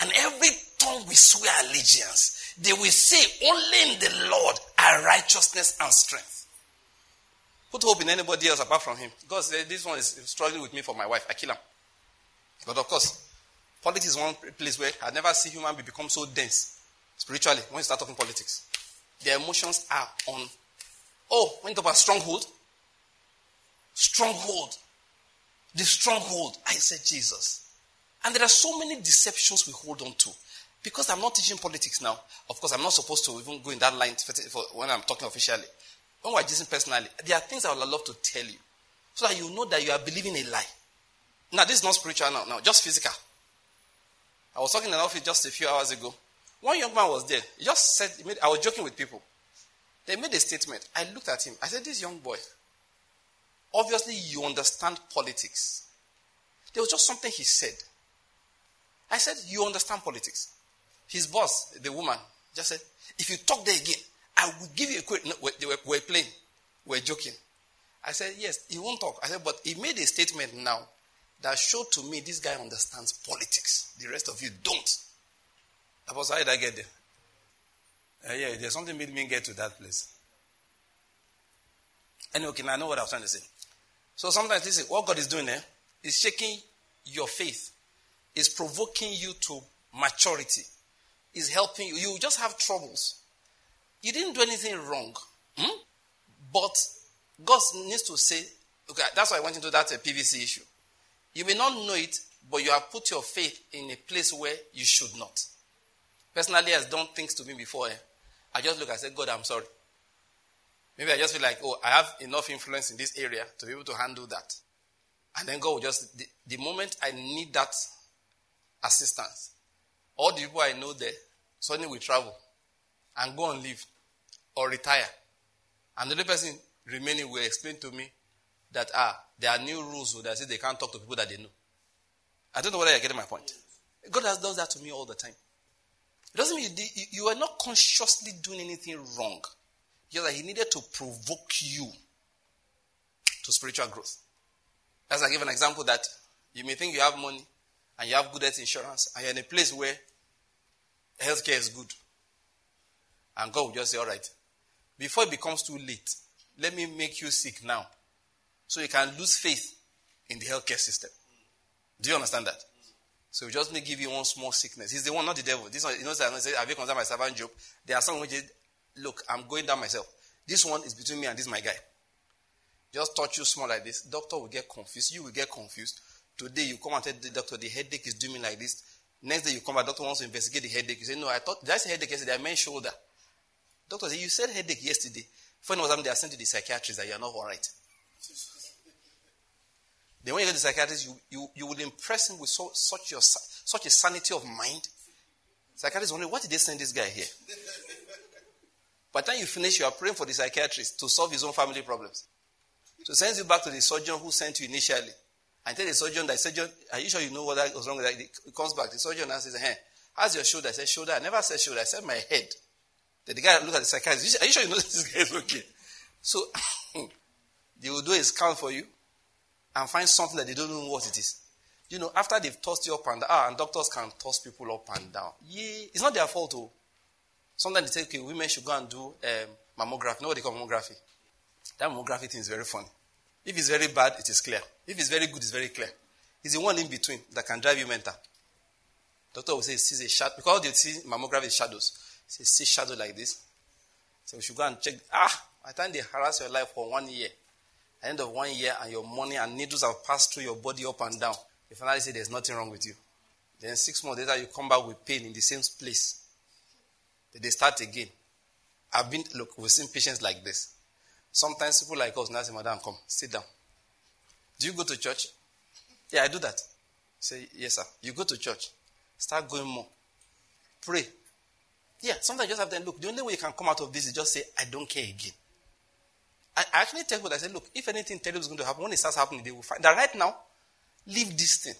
and every tongue will swear allegiance. They will say, Only in the Lord are righteousness and strength. Put hope in anybody else apart from him. God said, eh, This one is struggling with me for my wife. I kill him. But of course, Politics is one place where I never see human being become so dense spiritually when you start talking politics. Their emotions are on. Oh, when you talk about stronghold, stronghold, the stronghold. I said Jesus. And there are so many deceptions we hold on to. Because I'm not teaching politics now, of course, I'm not supposed to even go in that line when I'm talking officially. When we're teaching personally, there are things I would love to tell you so that you know that you are believing a lie. Now, this is not spiritual now, now just physical. I was talking in an office just a few hours ago. One young man was there. He just said, he made, I was joking with people. They made a statement. I looked at him. I said, This young boy, obviously you understand politics. There was just something he said. I said, You understand politics. His boss, the woman, just said, If you talk there again, I will give you a quick. No, they were, were playing. We are joking. I said, yes, he won't talk. I said, but he made a statement now that showed to me this guy understands politics. The rest of you don't. Apostle, how did I get there? Uh, yeah, there's something made me get to that place. Anyway, okay, I know what I was trying to say. So sometimes this is what God is doing there is shaking your faith, is provoking you to maturity, is helping you. You just have troubles. You didn't do anything wrong. Hmm? But God needs to say, okay, that's why I went into that uh, PVC issue. You may not know it, but you have put your faith in a place where you should not. Personally, has done things to me before. Eh? I just look, I say, God, I'm sorry. Maybe I just feel like, oh, I have enough influence in this area to be able to handle that. And then God will just, the, the moment I need that assistance, all the people I know there suddenly will travel and go and leave or retire. And the other person remaining will explain to me that, ah, there are new rules that say they can't talk to people that they know. I don't know whether you're getting my point. God has done that to me all the time. It doesn't mean you, you are not consciously doing anything wrong. Just that He needed to provoke you to spiritual growth. As I give an example that you may think you have money and you have good health insurance and you're in a place where healthcare is good. And God will just say, all right, before it becomes too late, let me make you sick now. So you can lose faith in the healthcare system. Do you understand that? So we just to give you one small sickness. He's the one, not the devil. This one, you know, say, have you considered my servant Job? There are some which is, look, I'm going down myself. This one is between me and this my guy. Just touch you small like this. Doctor will get confused. You will get confused. Today you come and tell the doctor the headache is doing me like this. Next day you come back, doctor wants to investigate the headache. You say, No, I thought did I say headache yesterday? I meant shoulder. Doctor say, You said headache yesterday. Funny was they are sent to the psychiatrist that you are not alright. then when you go to the psychiatrist, you, you, you will impress him with so, such, your, such a sanity of mind. Psychiatrist wondering, what did they send this guy here? By the time you finish, you are praying for the psychiatrist to solve his own family problems. So sends you back to the surgeon who sent you initially. And tell the surgeon that surgeon, are you sure you know what was wrong with that? He comes back. The surgeon now says, hey, how's your shoulder? I said, shoulder. I never said shoulder. I said my head. Then the guy look at the psychiatrist. Are you sure you know this guy is okay? So they will do a scan for you and find something that they don't know what it is. You know, after they've tossed you up and down, ah, and doctors can toss people up and down. Yeah, it's not their fault, though. Sometimes they say, okay, women should go and do um, mammography. You know what they call mammography? That mammography thing is very funny. If it's very bad, it is clear. If it's very good, it's very clear. It's the one in between that can drive you mental. Doctor will say, sees a shadow. Because they see mammography is shadows. Say, see shadow like this. So we should go and check. Ah, the time they harass your life for one year, at the end of one year, and your money and needles have passed through your body up and down, they finally say there's nothing wrong with you. Then six months later, you come back with pain in the same place. Then they start again. I've been, look, we've seen patients like this. Sometimes people like us now say, Madam, come, sit down. Do you go to church? Yeah, I do that. Say, yes, sir. You go to church. Start going more. Pray. Yeah, sometimes just have to look. The only way you can come out of this is just say, I don't care again. I, actually tell people, I say, look, if anything terrible is going to happen, when it starts happening, they will find that right now, leave this thing.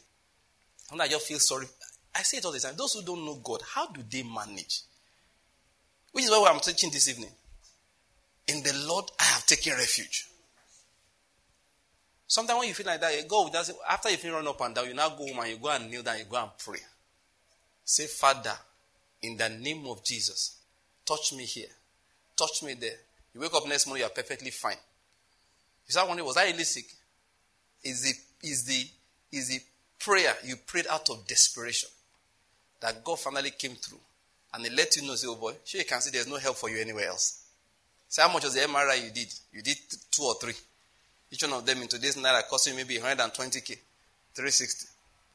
And I just feel sorry. I say it all the time. Those who don't know God, how do they manage? Which is why I'm teaching this evening. In the Lord, I have taken refuge. Sometimes when you feel like that, you go, after you feel run up and down, you now go home and you go and kneel down, you go and pray. Say, Father, in the name of Jesus, touch me here, touch me there. You wake up next morning, you are perfectly fine. You start wondering, was I really sick? Is the, is the, is the prayer you prayed out of desperation that God finally came through and He let you know, say, oh boy, sure you can see there's no help for you anywhere else. Say how much was the MRI you did? You did two or three. Each one of them in today's naira costing maybe 120k, 360.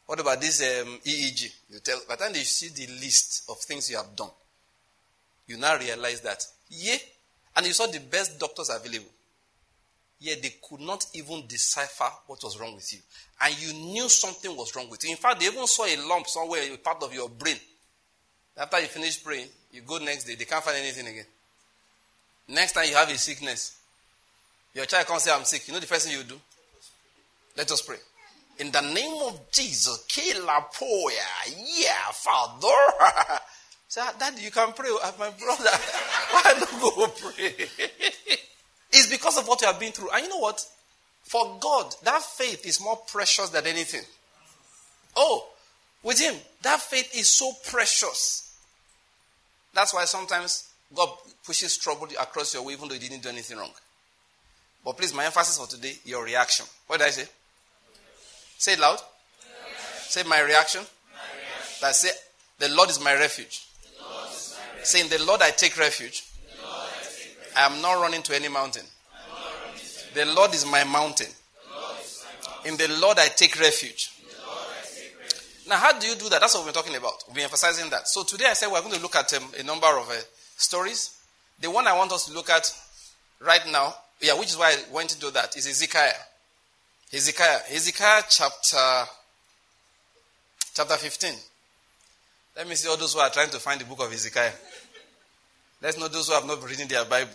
What about this um, EEG? You tell, by the time you see the list of things you have done, you now realize that, yeah, and you saw the best doctors available. Yet they could not even decipher what was wrong with you. And you knew something was wrong with you. In fact, they even saw a lump somewhere, part of your brain. After you finish praying, you go next day, they can't find anything again. Next time you have a sickness, your child can't say, I'm sick. You know the first thing you do? Let us pray. In the name of Jesus, Kilapoya, yeah, Father. Say, Daddy, you can pray. Uh, my brother, why not go pray? it's because of what you have been through. And you know what? For God, that faith is more precious than anything. Oh, with Him, that faith is so precious. That's why sometimes God pushes trouble across your way even though you didn't do anything wrong. But please, my emphasis for today, your reaction. What did I say? Say it loud. Say my reaction. my reaction. Say, the Lord is my refuge. Saying, the Lord I take refuge. I am not running to any mountain. The Lord is my mountain. In the Lord I take refuge. Now, how do you do that? That's what we're talking about. We're emphasizing that. So today I said we're going to look at um, a number of uh, stories. The one I want us to look at right now, yeah, which is why I went into that, is Hezekiah. Hezekiah. Hezekiah chapter chapter 15. Let me see all those who are trying to find the book of Hezekiah. Let's know those who have not been reading their Bible.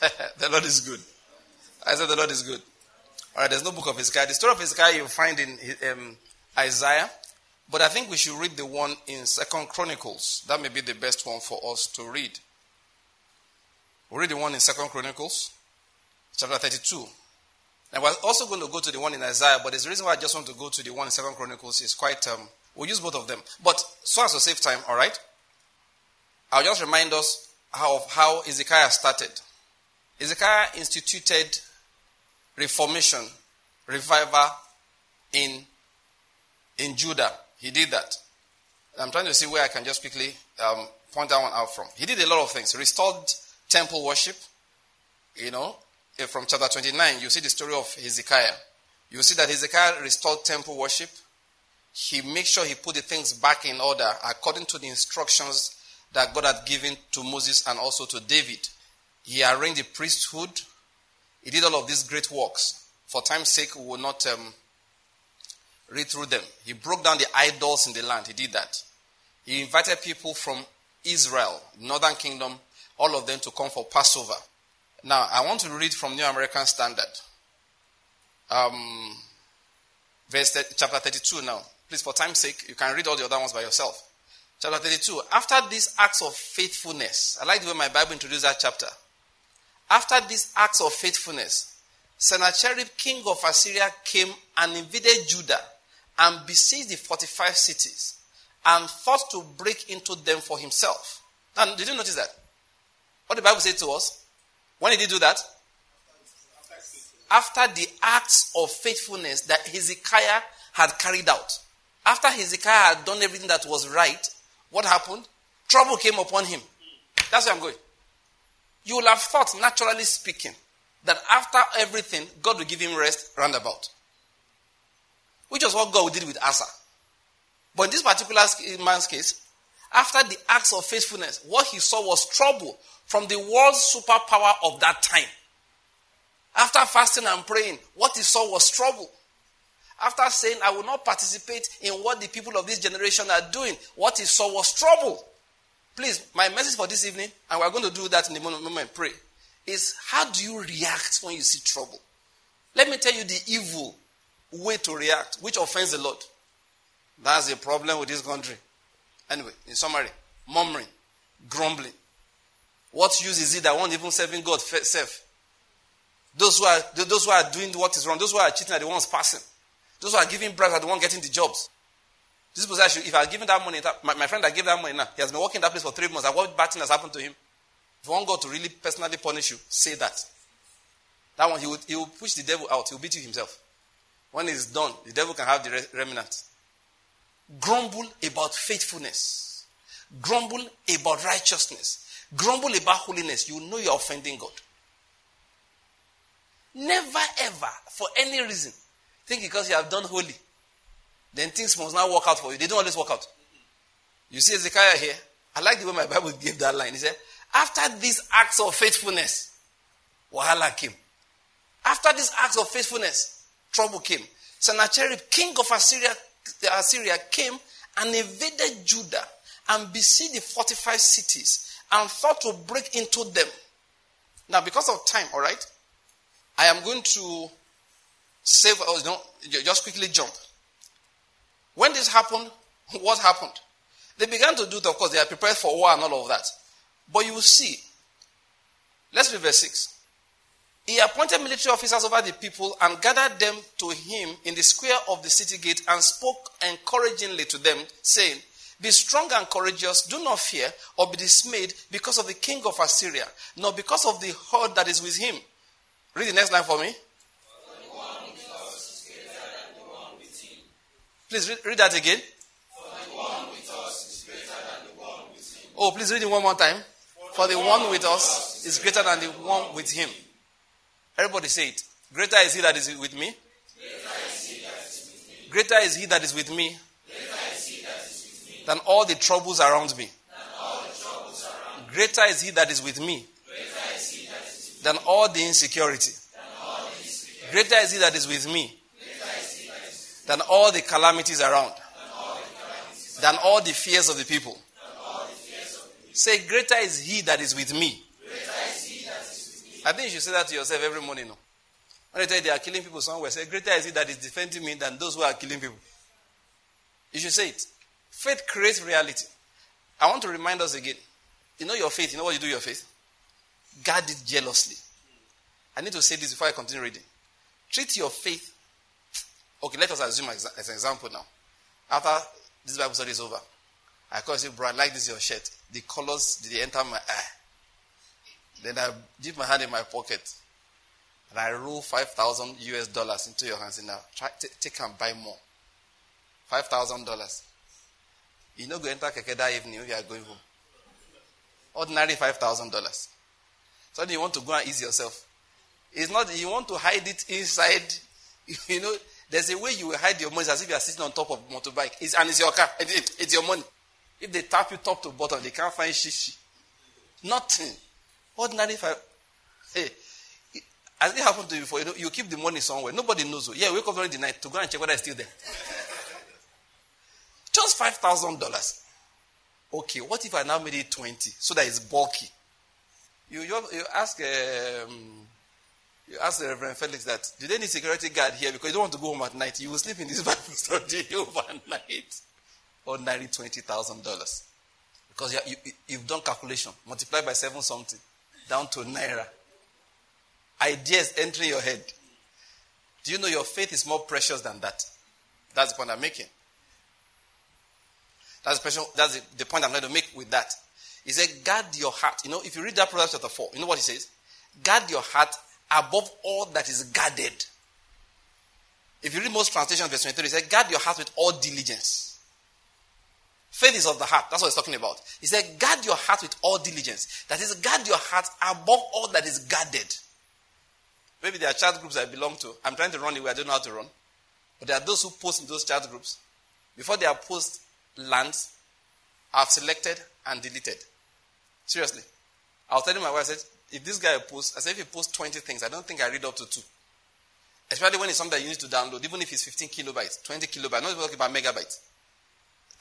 the Lord is good. I said the Lord is good. All right, there's no book of Hezekiah. The story of Hezekiah you find in um, Isaiah, but I think we should read the one in Second Chronicles. That may be the best one for us to read. We'll read the one in Second Chronicles, chapter 32. And we're also going to go to the one in Isaiah, but there's a reason why I just want to go to the one in Second Chronicles. It's quite, um, we'll use both of them. But so as to save time, all right? I'll just remind us how, of how Hezekiah started. Hezekiah instituted reformation, revival in, in Judah. He did that. I'm trying to see where I can just quickly um, point that one out from. He did a lot of things. He restored temple worship. You know, from chapter 29, you see the story of Hezekiah. You see that Hezekiah restored temple worship. He made sure he put the things back in order according to the instructions that God had given to Moses and also to David. He arranged the priesthood. He did all of these great works. For time's sake, we will not um, read through them. He broke down the idols in the land. He did that. He invited people from Israel, northern kingdom, all of them to come for Passover. Now, I want to read from New American Standard. Um, verse chapter 32 now. Please, for time's sake, you can read all the other ones by yourself. Chapter 32. After these acts of faithfulness, I like the way my Bible introduced that chapter. After these acts of faithfulness, Sennacherib, king of Assyria, came and invaded Judah and besieged the 45 cities and thought to break into them for himself. Now, did you notice that? What the Bible said to us? When did he do that? After the acts of faithfulness that Hezekiah had carried out. After Hezekiah had done everything that was right, what happened? Trouble came upon him. That's where I'm going. You will have thought, naturally speaking, that after everything, God will give him rest roundabout. Which was what God did with Asa. But in this particular man's case, after the acts of faithfulness, what he saw was trouble from the world's superpower of that time. After fasting and praying, what he saw was trouble. After saying, I will not participate in what the people of this generation are doing, what he saw was trouble. Please, my message for this evening, and we're going to do that in a moment, pray, is how do you react when you see trouble? Let me tell you the evil way to react, which offends the Lord. That's the problem with this country. Anyway, in summary, murmuring, grumbling. What use is it that won't even serving God self? Those who are those who are doing what is wrong, those who are cheating are the ones passing. Those who are giving bribes are the ones getting the jobs. This person, if I had given that money, my, my friend that gave that money now, he has been working that place for three months. what bad thing has happened to him? If you want God to really personally punish you, say that. That one, he will, he will push the devil out. He will beat you himself. When it's done, the devil can have the remnant. Grumble about faithfulness. Grumble about righteousness. Grumble about holiness. You know you're offending God. Never ever, for any reason, Think because you have done holy, then things must not work out for you. They don't always work out. You see Hezekiah here? I like the way my Bible gave that line. He said, After these acts of faithfulness, Wahala came. After these acts of faithfulness, trouble came. Sennacherib, king of Assyria, Assyria, came and invaded Judah and besieged the fortified cities and thought to break into them. Now, because of time, all right, I am going to Save, oh, no, just quickly jump. When this happened, what happened? They began to do it, of course, they are prepared for war and all of that. But you will see. Let's read verse 6. He appointed military officers over the people and gathered them to him in the square of the city gate and spoke encouragingly to them, saying, Be strong and courageous, do not fear or be dismayed because of the king of Assyria, nor because of the horde that is with him. Read the next line for me. Please read, read that again. For the one with us is greater than the one with him. Oh, please read it one more time. For the one with us is greater than the one with him. Everybody say it. Greater is he that is with me. Greater is he that is with me than all the troubles around me. Greater is he that is with me than all the insecurity. Greater is he that is with me than all the calamities around, than all the fears of the people. Say, greater is he that is with me I think you should say that to yourself every morning. No? When they tell you they are killing people somewhere, say, Greater is it that is defending me than those who are killing people. You should say it. Faith creates reality. I want to remind us again. You know your faith. You know what you do with your faith? Guard it jealously. I need to say this before I continue reading. Treat your faith. Okay, let us assume as an example now. After this Bible study is over, I call you, bro, I like this your shirt. The colors, did they enter my eye. Then I dip my hand in my pocket and I roll 5,000 US dollars into your hands and now try, t- take and buy more. $5,000. You know, go enter Keke that evening you are going home. Ordinary $5,000. So you want to go and ease yourself. It's not, you want to hide it inside. You know, there's a way you will hide your money as if you are sitting on top of a motorbike. It's, and it's your car. It, it's your money. If they tap you top to bottom, they can't find shishi. Nothing. Ordinary five. Hey, as it happened to you before, you, know, you keep the money somewhere. Nobody knows. You. Yeah, wake up during the night to go and check whether it's still there. Just five thousand dollars. Okay, what if I now made it twenty so that it's bulky? You you, you ask um, you ask the Reverend Felix that do they need security guard here because you don't want to go home at night. You will sleep in this Bible study overnight. Ordinary twenty thousand dollars because you, you, you've done calculation multiplied by seven something down to naira. Ideas entering your head. Do you know your faith is more precious than that? That's the point I'm making. That's the, question, that's the, the point I'm going to make with that. He said, guard your heart. You know, if you read that Proverbs chapter 4, you know what he says? Guard your heart above all that is guarded. If you read most translations, verse 23, he said, guard your heart with all diligence. Faith is of the heart. That's what he's talking about. He said, guard your heart with all diligence. That is, guard your heart above all that is guarded. Maybe there are chat groups I belong to. I'm trying to run away. I don't know how to run. But there are those who post in those chat groups. Before they are post lands, I've selected and deleted. Seriously. I was telling my wife, I said, if this guy posts, I said, if he posts 20 things, I don't think I read up to two. Especially when it's something that you need to download, even if it's 15 kilobytes, 20 kilobytes, not talking about megabytes.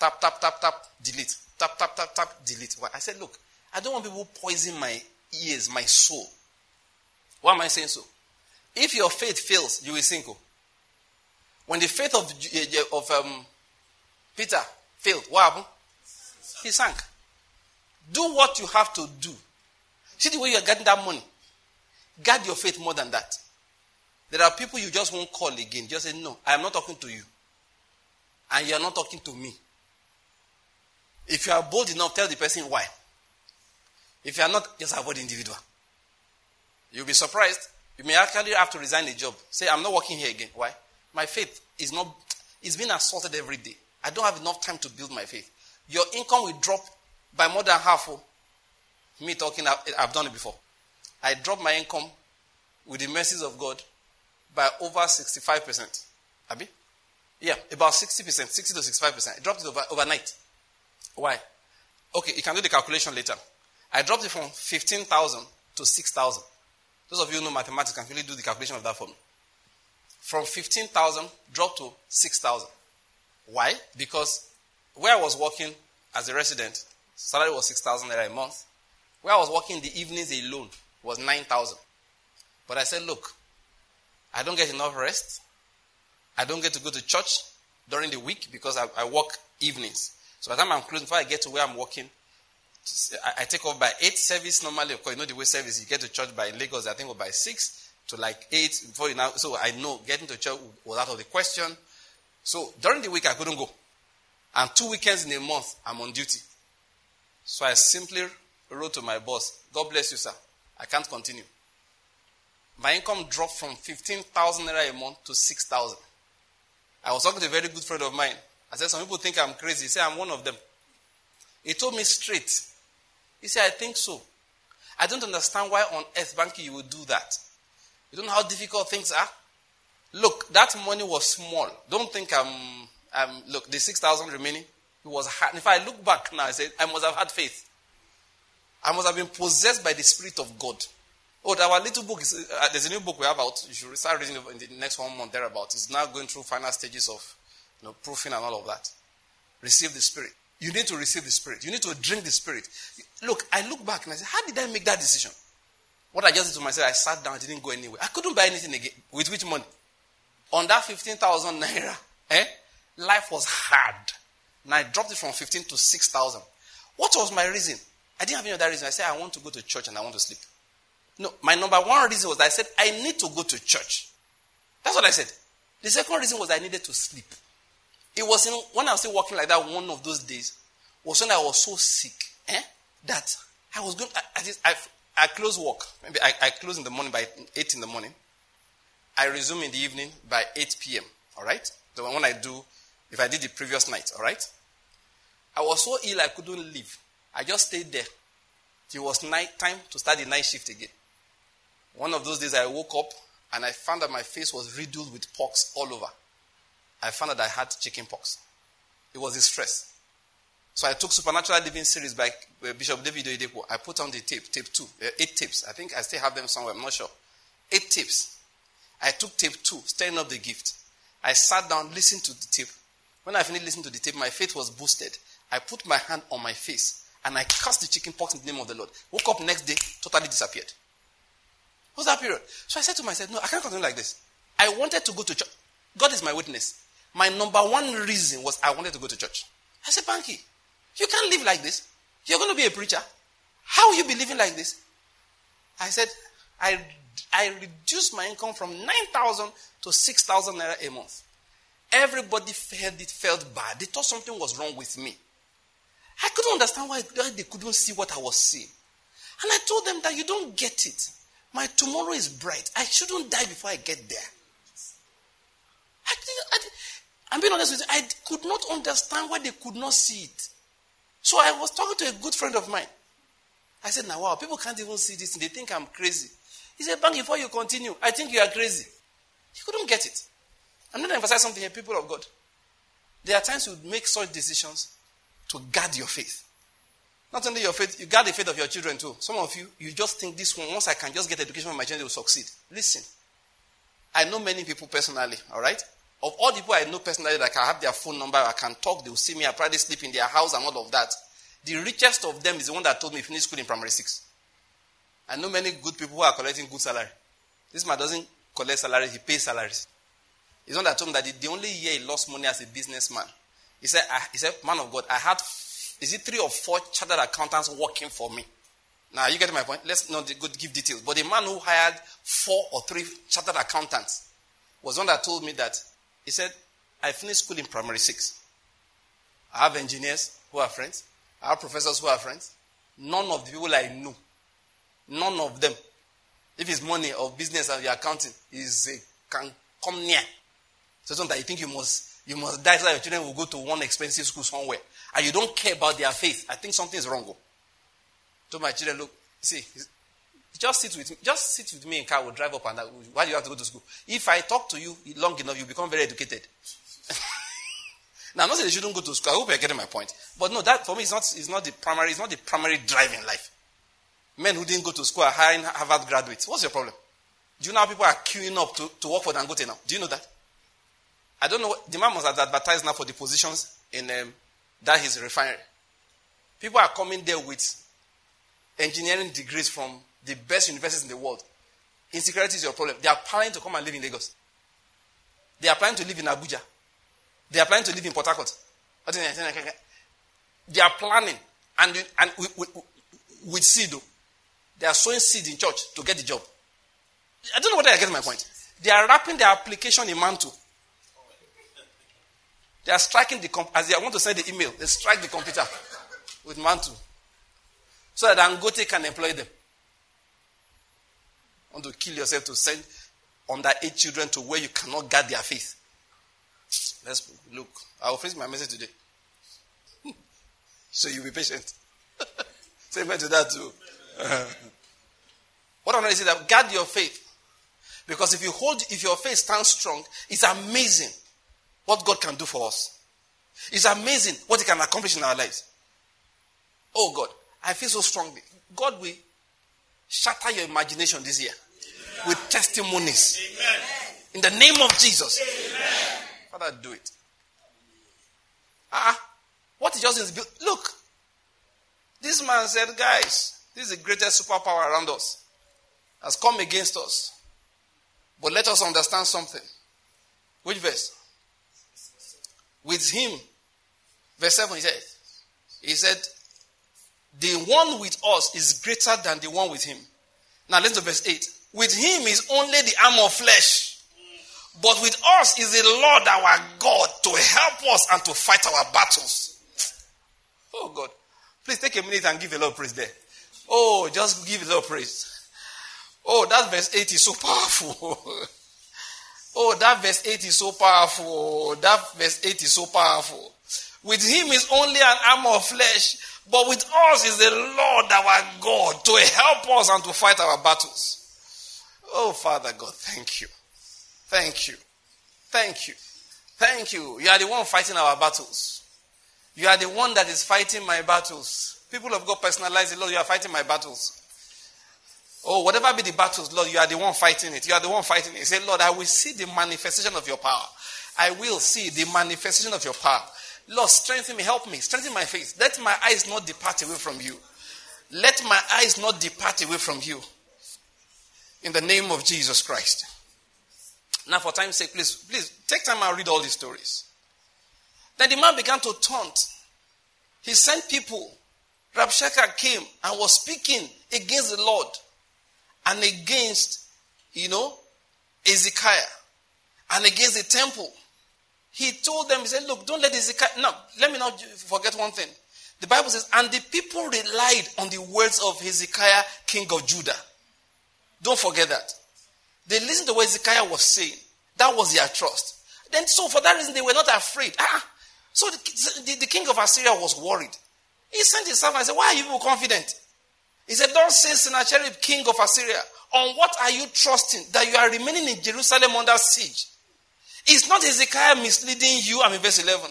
Tap, tap, tap, tap, delete. Tap, tap, tap, tap, delete. I said, look, I don't want people poison my ears, my soul. Why am I saying so? If your faith fails, you will sink. Oh. When the faith of, of um, Peter failed, what happened? He sank. Do what you have to do. See the way you are getting that money. Guard your faith more than that. There are people you just won't call again. Just say, No, I am not talking to you. And you are not talking to me. If you are bold enough, tell the person why. If you are not, just avoid individual. You'll be surprised. You may actually have to resign the job. Say, I'm not working here again. Why? My faith is not, it's being assaulted every day. I don't have enough time to build my faith. Your income will drop by more than half. Oh. Me talking, I've done it before. I dropped my income with the mercies of God by over 65%. Abi? Yeah, about 60%, 60 to 65%. I dropped it over, overnight. Why? Okay, you can do the calculation later. I dropped it from 15,000 to 6,000. Those of you who know mathematics can really do the calculation of that for me. From 15,000 dropped to 6,000. Why? Because where I was working as a resident, salary was 6,000 naira a month. Where I was working in the evenings alone was 9,000. But I said, look, I don't get enough rest. I don't get to go to church during the week because I, I work evenings. So by the time I'm closing, before I get to where I'm working, I, take off by 8 service normally. Of course, you know the way service, you get to church by Lagos, I think, by 6. to like 8 before you now. So I know getting to church was out of the question. So during the week, I couldn't go. And two weekends in a month, I'm on duty. So I simply wrote to my boss, God bless you, sir. I can't continue. My income dropped from 15,000 naira a month to 6,000. I was talking to a very good friend of mine. I said, Some people think I'm crazy. He said, I'm one of them. He told me straight. He said, I think so. I don't understand why on earth, Banky, you would do that. You don't know how difficult things are? Look, that money was small. Don't think I'm, I'm look, the 6,000 remaining, it was hard. If I look back now, I said, I must have had faith. I must have been possessed by the Spirit of God. Oh, our little book is, uh, there's a new book we have out. You should start reading in the next one month thereabout. It's now going through final stages of you know, proofing and all of that. Receive the Spirit. You need to receive the Spirit. You need to drink the Spirit. Look, I look back and I say, how did I make that decision? What I just did to myself, I sat down, I didn't go anywhere. I couldn't buy anything again. With which money? On that 15,000 naira, eh? Life was hard. Now I dropped it from 15 to 6,000. What was my reason? I didn't have any other reason. I said, I want to go to church and I want to sleep. No, my number one reason was I said, I need to go to church. That's what I said. The second reason was I needed to sleep. It was in, when I was still working like that one of those days, was when I was so sick eh, that I was going, I, I, I, close work. Maybe I, I close in the morning by 8 in the morning. I resume in the evening by 8 p.m. All right? The one I do, if I did the previous night. All right? I was so ill I couldn't leave. I just stayed there. It was night time to start the night shift again. One of those days I woke up and I found that my face was riddled with pox all over. I found that I had chicken pox. It was the stress. So I took Supernatural Living series by uh, Bishop David Oyedepo. I put on the tape, tape two, uh, eight tapes. I think I still have them somewhere. I'm not sure. Eight tapes. I took tape two, stirring up the gift. I sat down, listened to the tape. When I finished listening to the tape, my faith was boosted. I put my hand on my face and I cast the chicken pox in the name of the Lord. Woke up next day, totally disappeared. What's that period? So I said to myself, no, I can't continue like this. I wanted to go to church. God is my witness. My number one reason was I wanted to go to church. I said, Banky, you can't live like this. You're going to be a preacher. How will you be living like this? I said, I, I reduced my income from 9,000 to 6,000 naira a month. Everybody felt it felt bad. They thought something was wrong with me. I couldn't understand why they couldn't see what I was seeing. And I told them that you don't get it. My tomorrow is bright. I shouldn't die before I get there. I, I, I'm being honest with you. I could not understand why they could not see it. So I was talking to a good friend of mine. I said, now wow, people can't even see this. They think I'm crazy. He said, Bang, before you continue, I think you are crazy. He couldn't get it. I'm not emphasizing something here, people of God. There are times you make such decisions to guard your faith. Not only your faith, you guard the faith of your children too. Some of you, you just think this one, once I can just get education for my children, they will succeed. Listen, I know many people personally, all right? Of all the people I know personally that I have their phone number, I can talk, they will see me, I probably sleep in their house and all of that. The richest of them is the one that told me finish school in primary six. I know many good people who are collecting good salary. This man doesn't collect salary, he pays salaries. He's one that told me that the, the only year he lost money as a businessman. He said, I, he said, man of God, I had, is it three or four chartered accountants working for me? Now, you get my point? Let's not go give details. But the man who hired four or three chartered accountants was one that told me that he said, I finished school in primary six. I have engineers who are friends. I have professors who are friends. None of the people I know, none of them, if it's money or business or your accounting, is a, can come near. So sometimes you think you must you must die so that your children will go to one expensive school somewhere. And you don't care about their faith. I think something is wrong. Oh. To my children, look, see, just sit with me. Just sit with me in car. We'll drive up and down. Why do you have to go to school? If I talk to you long enough, you become very educated. now, I'm not saying you shouldn't go to school. I hope you're getting my point. But no, that for me is not, is not the primary, it's not the primary drive in life. Men who didn't go to school are hiring Harvard graduates. What's your problem? Do you know how people are queuing up to, to work for Dangote now? Do you know that? I don't know. What, the man must have advertised now for the positions in um, that his refinery. People are coming there with engineering degrees from the best universities in the world. Insecurity is your problem. They are planning to come and live in Lagos. They are planning to live in Abuja. They are planning to live in Port Harcourt. They are planning, and, and with, with, with seed, oh, they are sowing seed in church to get the job. I don't know whether I get my point. They are wrapping their application in mantle. They are striking the comp- as they want to send the email, they strike the computer with mantle. So that Dangote can employ them. Want to kill yourself to send underage children to where you cannot guard their faith. Let's look. I will finish my message today. so you'll be patient. Say amen to that too. what I'm going to say that guard your faith. Because if you hold, if your faith stands strong, it's amazing what God can do for us. It's amazing what He can accomplish in our lives. Oh God, I feel so strongly. God will shatter your imagination this year Amen. with testimonies. Amen. In the name of Jesus. Amen. Father, do it. Ah, what is just built? Look, this man said, guys, this is the greatest superpower around us. Has come against us. But let us understand something. Which verse? With him. Verse 7 he said, He said, The one with us is greater than the one with him. Now listen to verse 8. With him is only the arm of flesh. But with us is the Lord our God to help us and to fight our battles. Oh God. Please take a minute and give a little praise there. Oh, just give a little praise. Oh, oh, that verse 8 is so powerful. oh, that verse 8 is so powerful. That verse 8 is so powerful. With him is only an arm of flesh, but with us is the Lord our God to help us and to fight our battles. Oh, Father God, thank you. Thank you. Thank you. Thank you. You are the one fighting our battles. You are the one that is fighting my battles. People of God personalize it. Lord, you are fighting my battles. Oh, whatever be the battles, Lord, you are the one fighting it. You are the one fighting it. Say, Lord, I will see the manifestation of your power. I will see the manifestation of your power. Lord, strengthen me, help me, strengthen my faith. Let my eyes not depart away from you. Let my eyes not depart away from you. In the name of Jesus Christ. Now, for time's sake, please, please take time and read all these stories. Then the man began to taunt. He sent people. Rabshakeh came and was speaking against the Lord and against, you know, Ezekiah and against the temple. He told them, he said, Look, don't let Ezekiah. No, let me not forget one thing. The Bible says, and the people relied on the words of Hezekiah, king of Judah. Don't forget that. They listened to what Hezekiah was saying. That was their trust. Then, so for that reason, they were not afraid. Ah, so the, the, the king of Assyria was worried. He sent his servant and said, Why are you so confident? He said, Don't say Sennacherib, king of Assyria. On what are you trusting that you are remaining in Jerusalem under siege? Is not Hezekiah misleading you? I'm in verse 11.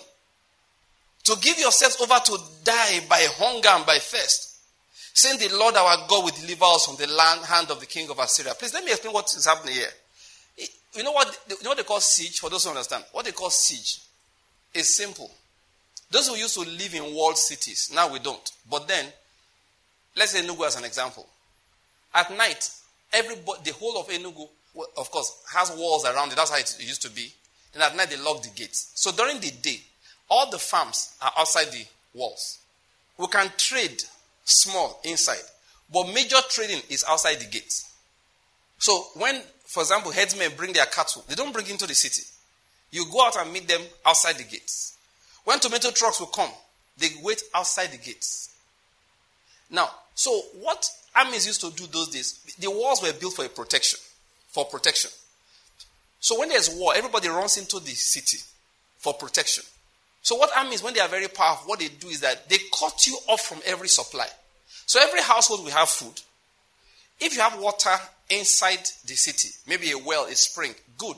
To give yourselves over to die by hunger and by thirst. Saying the Lord our God will deliver us from the land, hand of the king of Assyria. Please let me explain what is happening here. You know what, you know what they call siege? For those who understand. What they call siege is simple. Those who used to live in walled cities, now we don't. But then, Let's say Enugu as an example. At night, everybody, the whole of Enugu, of course, has walls around it. That's how it used to be. Then at night, they lock the gates. So during the day, all the farms are outside the walls. We can trade small inside, but major trading is outside the gates. So when, for example, herdsmen bring their cattle, they don't bring into the city. You go out and meet them outside the gates. When tomato trucks will come, they wait outside the gates. Now, so what armies used to do those days, the walls were built for a protection, for protection. So when there's war, everybody runs into the city for protection. So what armies, when they are very powerful, what they do is that they cut you off from every supply. So every household will have food. If you have water inside the city, maybe a well, a spring, good.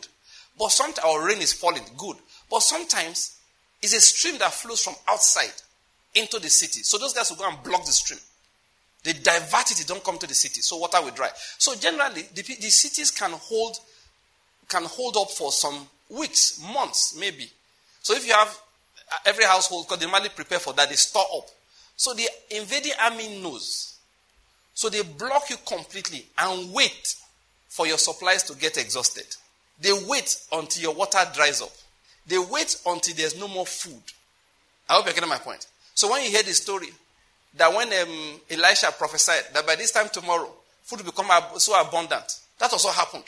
But sometimes, our rain is falling, good. But sometimes, it's a stream that flows from outside into the city. So those guys will go and block the stream. They divert it, it don't come to the city. So water will dry. So generally, the, the cities can hold can hold up for some weeks, months, maybe. So if you have uh, every household, because they normally prepare for that, they store up. So the invading army knows. So they block you completely and wait for your supplies to get exhausted. They wait until your water dries up. They wait until there's no more food. I hope you're getting my point. So when you hear the story, that when um, Elisha prophesied that by this time tomorrow, food will become so abundant, That also happened.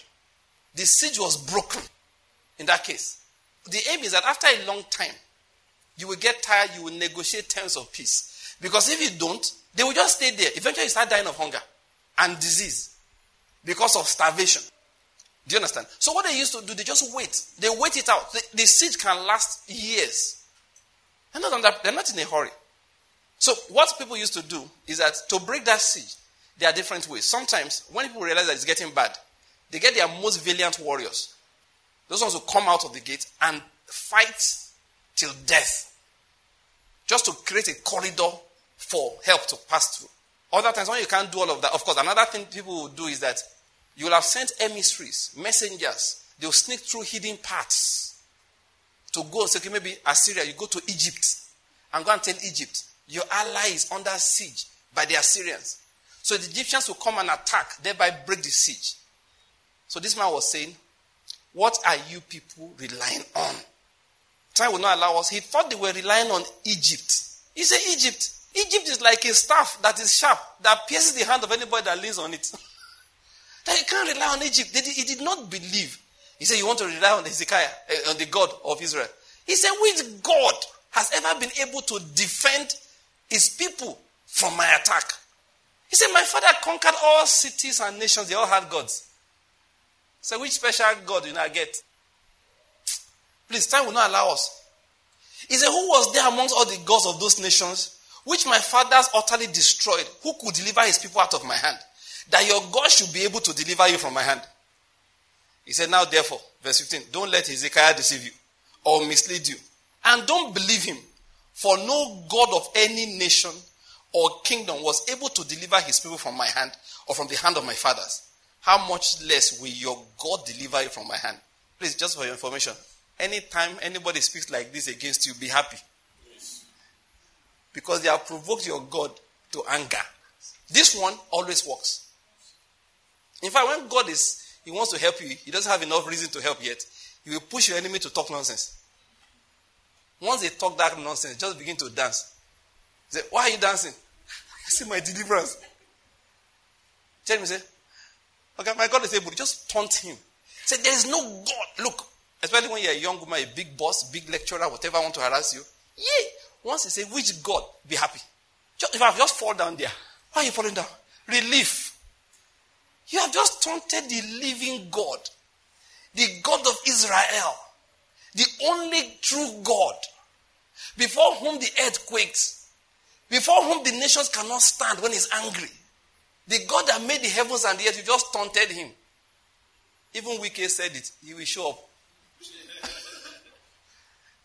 The siege was broken in that case. The aim is that after a long time, you will get tired, you will negotiate terms of peace. Because if you don't, they will just stay there. Eventually, you start dying of hunger and disease because of starvation. Do you understand? So, what they used to do, they just wait. They wait it out. The, the siege can last years. They're not, under, they're not in a hurry. So, what people used to do is that to break that siege, there are different ways. Sometimes, when people realize that it's getting bad, they get their most valiant warriors. Those ones who come out of the gate and fight till death. Just to create a corridor for help to pass through. Other times, when you can't do all of that, of course, another thing people will do is that you will have sent emissaries, messengers. They will sneak through hidden paths to go and say, okay, maybe Assyria, you go to Egypt and go and tell Egypt, your ally is under siege by the Assyrians. So the Egyptians will come and attack, thereby break the siege. So this man was saying, What are you people relying on? Time will not allow us. He thought they were relying on Egypt. He said, Egypt. Egypt is like a staff that is sharp, that pierces the hand of anybody that leans on it. that you can't rely on Egypt. He did not believe. He said, You want to rely on Hezekiah, uh, on the God of Israel. He said, Which God has ever been able to defend his people from my attack? He said, My father conquered all cities and nations, they all had gods. So, which special God did I get? Please, time will not allow us. He said, Who was there amongst all the gods of those nations, which my fathers utterly destroyed? Who could deliver his people out of my hand? That your God should be able to deliver you from my hand. He said, Now therefore, verse 15, don't let Hezekiah deceive you or mislead you. And don't believe him, for no God of any nation or kingdom was able to deliver his people from my hand or from the hand of my fathers. How much less will your God deliver you from my hand? Please, just for your information, anytime anybody speaks like this against you, be happy. Because they have provoked your God to anger. This one always works. In fact, when God is he wants to help you, he doesn't have enough reason to help yet. He will push your enemy to talk nonsense. Once they talk that nonsense, just begin to dance. Say, why are you dancing? I see my deliverance. Tell me, say, okay, my God is able. Just taunt him. Say, there is no God. Look, especially when you're a young woman, a big boss, big lecturer, whatever want to harass you. Yeah. Once you say, which God, be happy. Just, if I just fall down there, why are you falling down? Relief. You have just taunted the living God, the God of Israel, the only true God, before whom the earth quakes, before whom the nations cannot stand when he's angry. The God that made the heavens and the earth, you just taunted him. Even Wike said it, he will show up.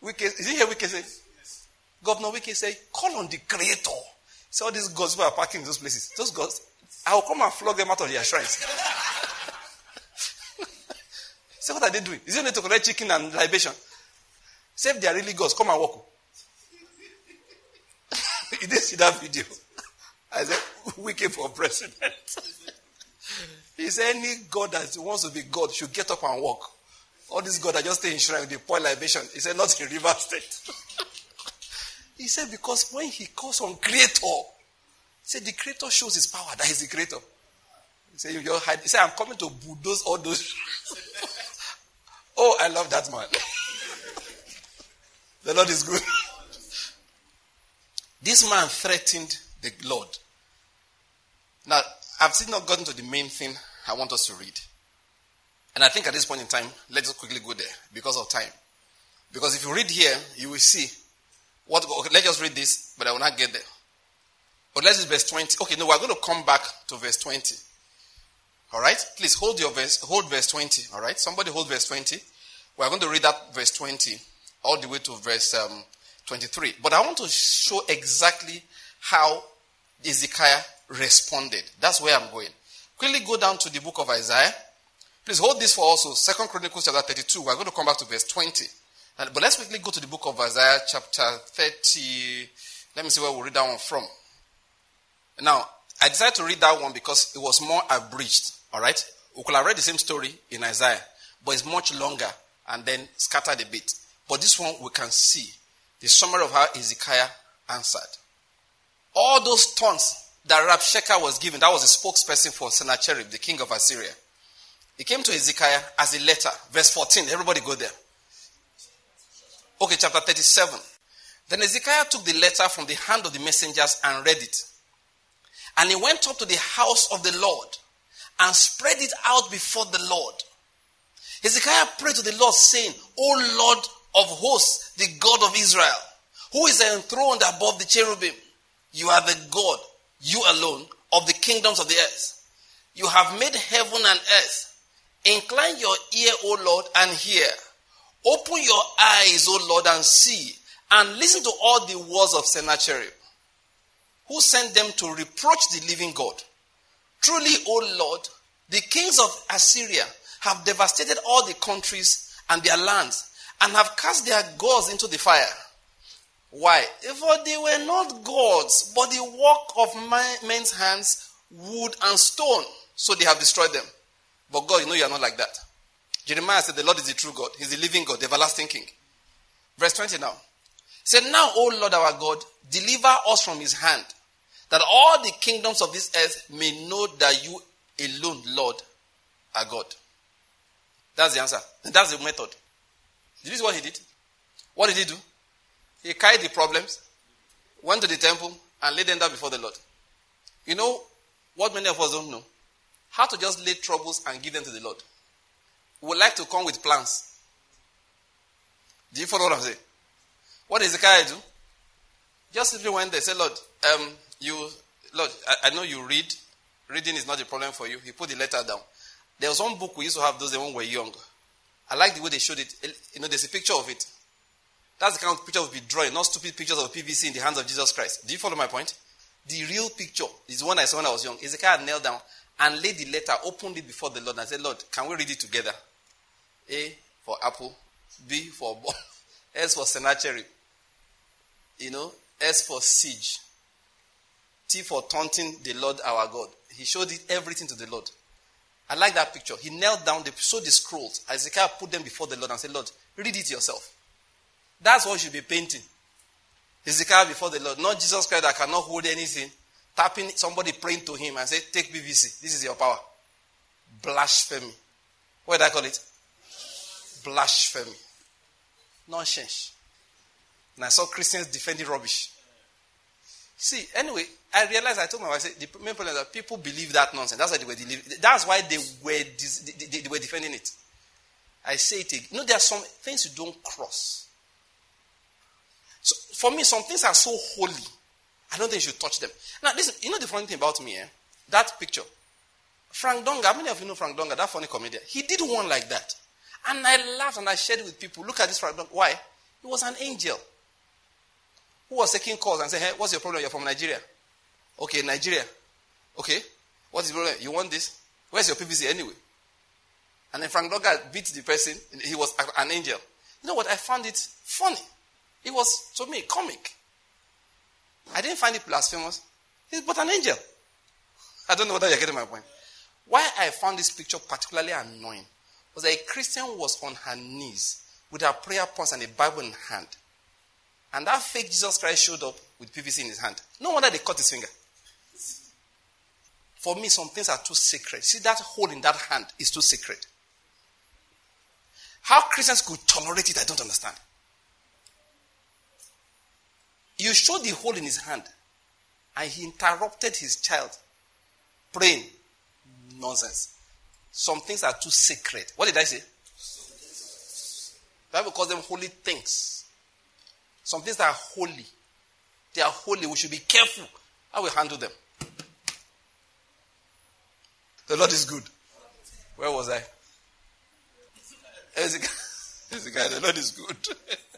Wike, is he here? Wike say, Governor Wike say, call on the creator. See all these gods who are parking in those places. Those gods, I will come and flog them out of their shrines. See what are they doing? Is it only to collect chicken and libation? Say, if they are really gods, come and walk. you didn't see that video. I said, we came for president. he said, any God that wants to be God should get up and walk. All these gods are just stay in shrine with the pour libation. He said, not in river state. he said, because when he calls on creator, Say the creator shows his power. That is the creator. He said, you just hide. He said, I'm coming to bulldoze all those. oh, I love that man. the Lord is good. this man threatened the Lord. Now, I've still not gotten to the main thing I want us to read. And I think at this point in time, let's quickly go there because of time. Because if you read here, you will see what. Okay, let's just read this, but I will not get there. But let's do verse 20. Okay, no, we're going to come back to verse 20. All right? Please hold your verse, hold verse 20. All right? Somebody hold verse 20. We're going to read that verse 20 all the way to verse um, 23. But I want to show exactly how Ezekiah responded. That's where I'm going. Quickly go down to the book of Isaiah. Please hold this for also Second Chronicles chapter 32. We're going to come back to verse 20. But let's quickly go to the book of Isaiah chapter 30. Let me see where we read that one from. Now, I decided to read that one because it was more abridged. All right? We could have read the same story in Isaiah, but it's much longer and then scattered a bit. But this one we can see the summary of how Ezekiah answered. All those taunts that Rabshakeh was given, that was a spokesperson for Sennacherib, the king of Assyria. He came to Hezekiah as a letter. Verse 14. Everybody go there. Okay, chapter 37. Then Ezekiel took the letter from the hand of the messengers and read it. And he went up to the house of the Lord and spread it out before the Lord. Hezekiah prayed to the Lord, saying, O Lord of hosts, the God of Israel, who is enthroned above the cherubim, you are the God, you alone, of the kingdoms of the earth. You have made heaven and earth. Incline your ear, O Lord, and hear. Open your eyes, O Lord, and see, and listen to all the words of Sennacherib, who sent them to reproach the living God. Truly, O Lord, the kings of Assyria have devastated all the countries and their lands, and have cast their gods into the fire. Why? For they were not gods, but the work of men's hands, wood and stone. So they have destroyed them. But God, you know you are not like that. Jeremiah said, The Lord is the true God. He's the living God, the everlasting King. Verse 20 now. He said, Now, O Lord our God, deliver us from his hand, that all the kingdoms of this earth may know that you alone, Lord, are God. That's the answer. That's the method. You see what he did? What did he do? He carried the problems, went to the temple, and laid them down before the Lord. You know what many of us don't know? How to just lay troubles and give them to the Lord would like to come with plans. Do you follow what I'm saying? What does Ezekiel do? Just simply went there, say, Lord, um, you, Lord, I, I, know you read. Reading is not a problem for you. He put the letter down. There was one book we used to have those when we were young. I like the way they showed it. You know, there's a picture of it. That's the kind of picture we'll be drawing, not stupid pictures of PVC in the hands of Jesus Christ. Do you follow my point? The real picture is one I saw when I was young. Ezekiel knelt down and laid the letter, opened it before the Lord, and said, Lord, can we read it together? A for apple, B for ball, S for Sennacherib, you know, S for siege, T for taunting the Lord our God. He showed it everything to the Lord. I like that picture. He knelt down, they showed the scrolls. Ezekiel put them before the Lord and said, Lord, read it yourself. That's what should be painting. Ezekiel before the Lord, not Jesus Christ that cannot hold anything, tapping somebody praying to him and say, Take PVC. This is your power. Blasphemy. What did I call it? blasphemy. Nonsense. And I saw Christians defending rubbish. See, anyway, I realized, I told my wife, I said, the main problem is that people believe that nonsense. That's why they were, that's why they were, they, they were defending it. I say it again. You know, there are some things you don't cross. For me, some things are so holy. I don't think you should touch them. Now, listen, you know the funny thing about me, eh? That picture. Frank Donga, how many of you know Frank Donga, that funny comedian? He did one like that. And I laughed and I shared it with people. Look at this Frank Donga. Why? He was an angel who was taking calls and saying, Hey, what's your problem? You're from Nigeria. Okay, Nigeria. Okay. What is your problem? You want this? Where's your PVC anyway? And then Frank Donga beat the person. He was an angel. You know what? I found it funny. It was, to me, comic. I didn't find it blasphemous. He's but an angel. I don't know whether you're getting my point. Why I found this picture particularly annoying was that a Christian was on her knees with her prayer points and a Bible in hand. And that fake Jesus Christ showed up with PVC in his hand. No wonder they cut his finger. For me, some things are too sacred. See, that hole in that hand is too sacred. How Christians could tolerate it, I don't understand. You showed the hole in his hand, and he interrupted his child praying. Nonsense. Some things are too sacred. What did I say? Bible calls them holy things. Some things are holy. They are holy. We should be careful how we handle them. The Lord is good. Where was I? Ezekiel, the Lord is good.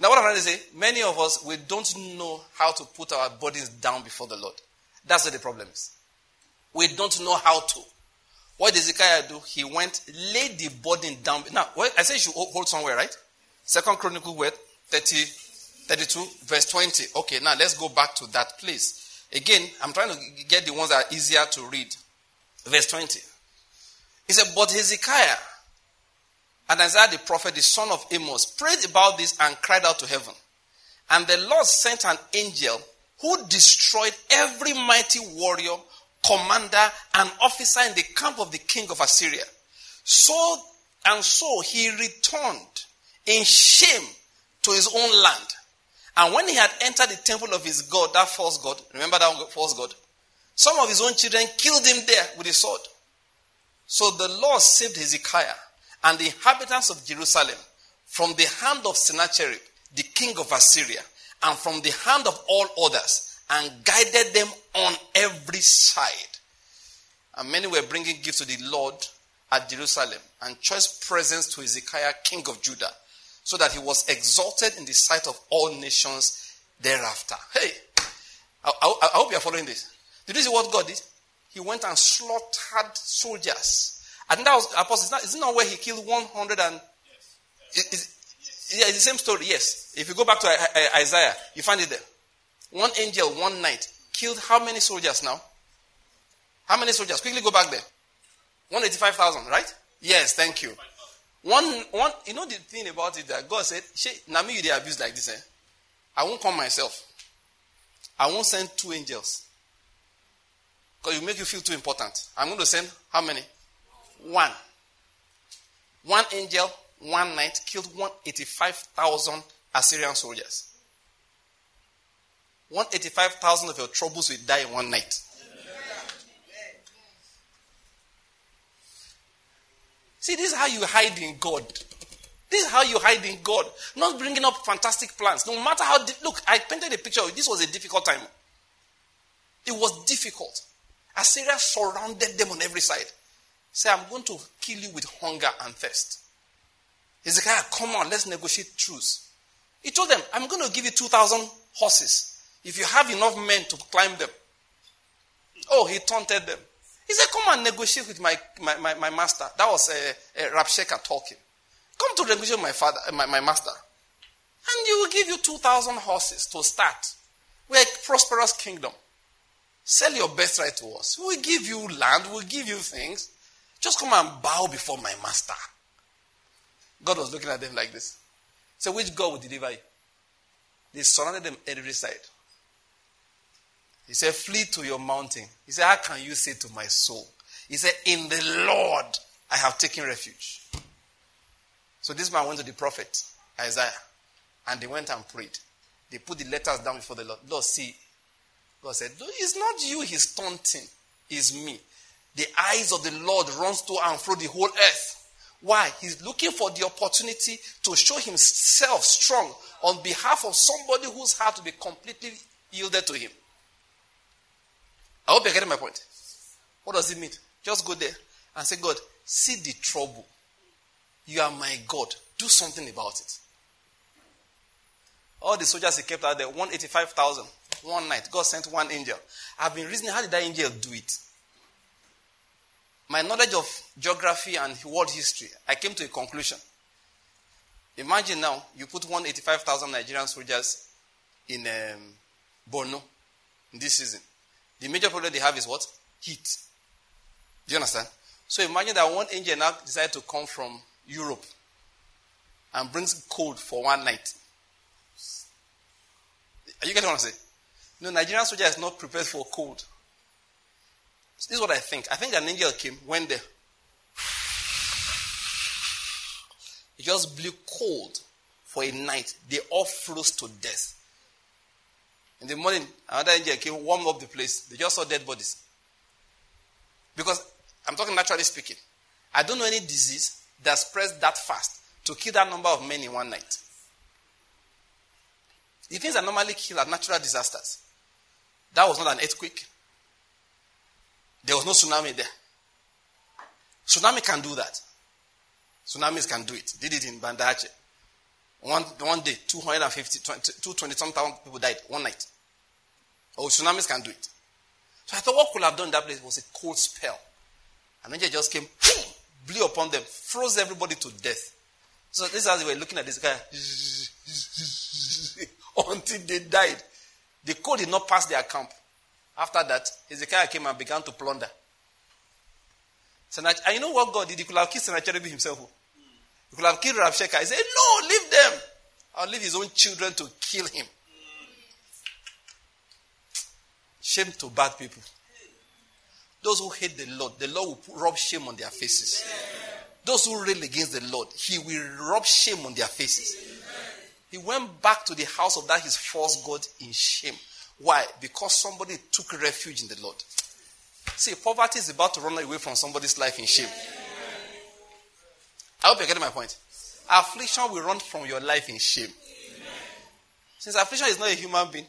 now, what I'm trying to say, many of us, we don't know how to put our bodies down before the Lord. That's what the problem is. We don't know how to. What did Ezekiel do? He went, laid the burden down. Now, I said you should hold somewhere, right? Second Chronicle word 30, 32, verse 20. Okay, now let's go back to that place. Again, I'm trying to get the ones that are easier to read. Verse 20. He said, But Hezekiah and Isaiah the prophet, the son of Amos, prayed about this and cried out to heaven. And the Lord sent an angel who destroyed every mighty warrior commander and officer in the camp of the king of Assyria. So and so he returned in shame to his own land. And when he had entered the temple of his God, that false God, remember that false God? Some of his own children killed him there with a sword. So the Lord saved Hezekiah and the inhabitants of Jerusalem from the hand of Sennacherib, the king of Assyria, and from the hand of all others, and guided them on every side. And many were bringing gifts to the Lord at Jerusalem, and choice presents to Hezekiah, king of Judah, so that he was exalted in the sight of all nations thereafter. Hey, I, I, I hope you are following this. Did you see what God did? He went and slaughtered soldiers. And that was apostle. Is not, is it not where he killed 100 and yes. Is, yeah, it's the same story, yes. If you go back to Isaiah, you find it there. One angel, one night, killed how many soldiers now? How many soldiers? Quickly go back there. 185,000, right? Yes, thank you. One, one, you know the thing about it that God said, now me you they abuse like this, eh? I won't come myself. I won't send two angels. Because you make you feel too important. I'm going to send how many? One. One angel, one night, killed 185,000 Assyrian soldiers. 185,000 of your troubles will die in one night. See, this is how you hide in God. This is how you hide in God. Not bringing up fantastic plans. No matter how. Di- Look, I painted a picture. This was a difficult time. It was difficult. Assyria surrounded them on every side. Say, I'm going to kill you with hunger and thirst. Hezekiah, come on, let's negotiate truce. He told them, I'm going to give you 2,000 horses if you have enough men to climb them. Oh, he taunted them. He said, Come and negotiate with my, my, my, my master. That was a, a Rabshakeh talking. Come to negotiate with my father, uh, my, my master. And he will give you 2,000 horses to start. We're a prosperous kingdom. Sell your birthright to us. We'll give you land, we'll give you things. Just come and bow before my master. God was looking at them like this. So, which God will deliver you? They surrounded them every side. He said, Flee to your mountain. He said, How can you say to my soul? He said, In the Lord I have taken refuge. So this man went to the prophet, Isaiah, and they went and prayed. They put the letters down before the Lord. Lord, see. God said, It's not you he's taunting, it's me. The eyes of the Lord runs to and fro the whole earth. Why? He's looking for the opportunity to show himself strong on behalf of somebody whose heart will be completely yielded to him. I hope you're getting my point. What does it mean? Just go there and say, God, see the trouble. You are my God. Do something about it. All the soldiers he kept out there, 185,000, one night. God sent one angel. I've been reasoning, how did that angel do it? My knowledge of geography and world history, I came to a conclusion. Imagine now, you put 185,000 Nigerian soldiers in um, Borno this season. The major problem they have is what? Heat. Do you understand? So imagine that one angel now decided to come from Europe and brings cold for one night. Are you getting what I'm saying? No, Nigerian soldier is not prepared for cold. This is what I think. I think an angel came, went there. It just blew cold for a night. They all froze to death. In the morning, another angel came, warmed up the place. They just saw dead bodies. Because I'm talking naturally speaking. I don't know any disease that spreads that fast to kill that number of men in one night. The things that normally kill are natural disasters. That was not an earthquake. There was no tsunami there. Tsunami can do that. Tsunamis can do it. Did it in Banda. One, one day, 250, 220 something people died one night. Oh, tsunamis can do it. So I thought what could have done that place was a cold spell. And they just came, blew upon them, froze everybody to death. So this is how they were looking at this guy until they died. The cold did not pass their camp. After that, Hezekiah came and began to plunder. and you know what God did? He could have killed Sennacherib himself. He could have killed Rabshakeh. He said, No, leave them. I'll leave his own children to kill him. Shame to bad people. Those who hate the Lord, the Lord will rub shame on their faces. Those who rail against the Lord, He will rub shame on their faces. He went back to the house of that his false God in shame. Why? Because somebody took refuge in the Lord. See, poverty is about to run away from somebody's life in shame. I hope you're getting my point. Affliction will run from your life in shame. Since affliction is not a human being,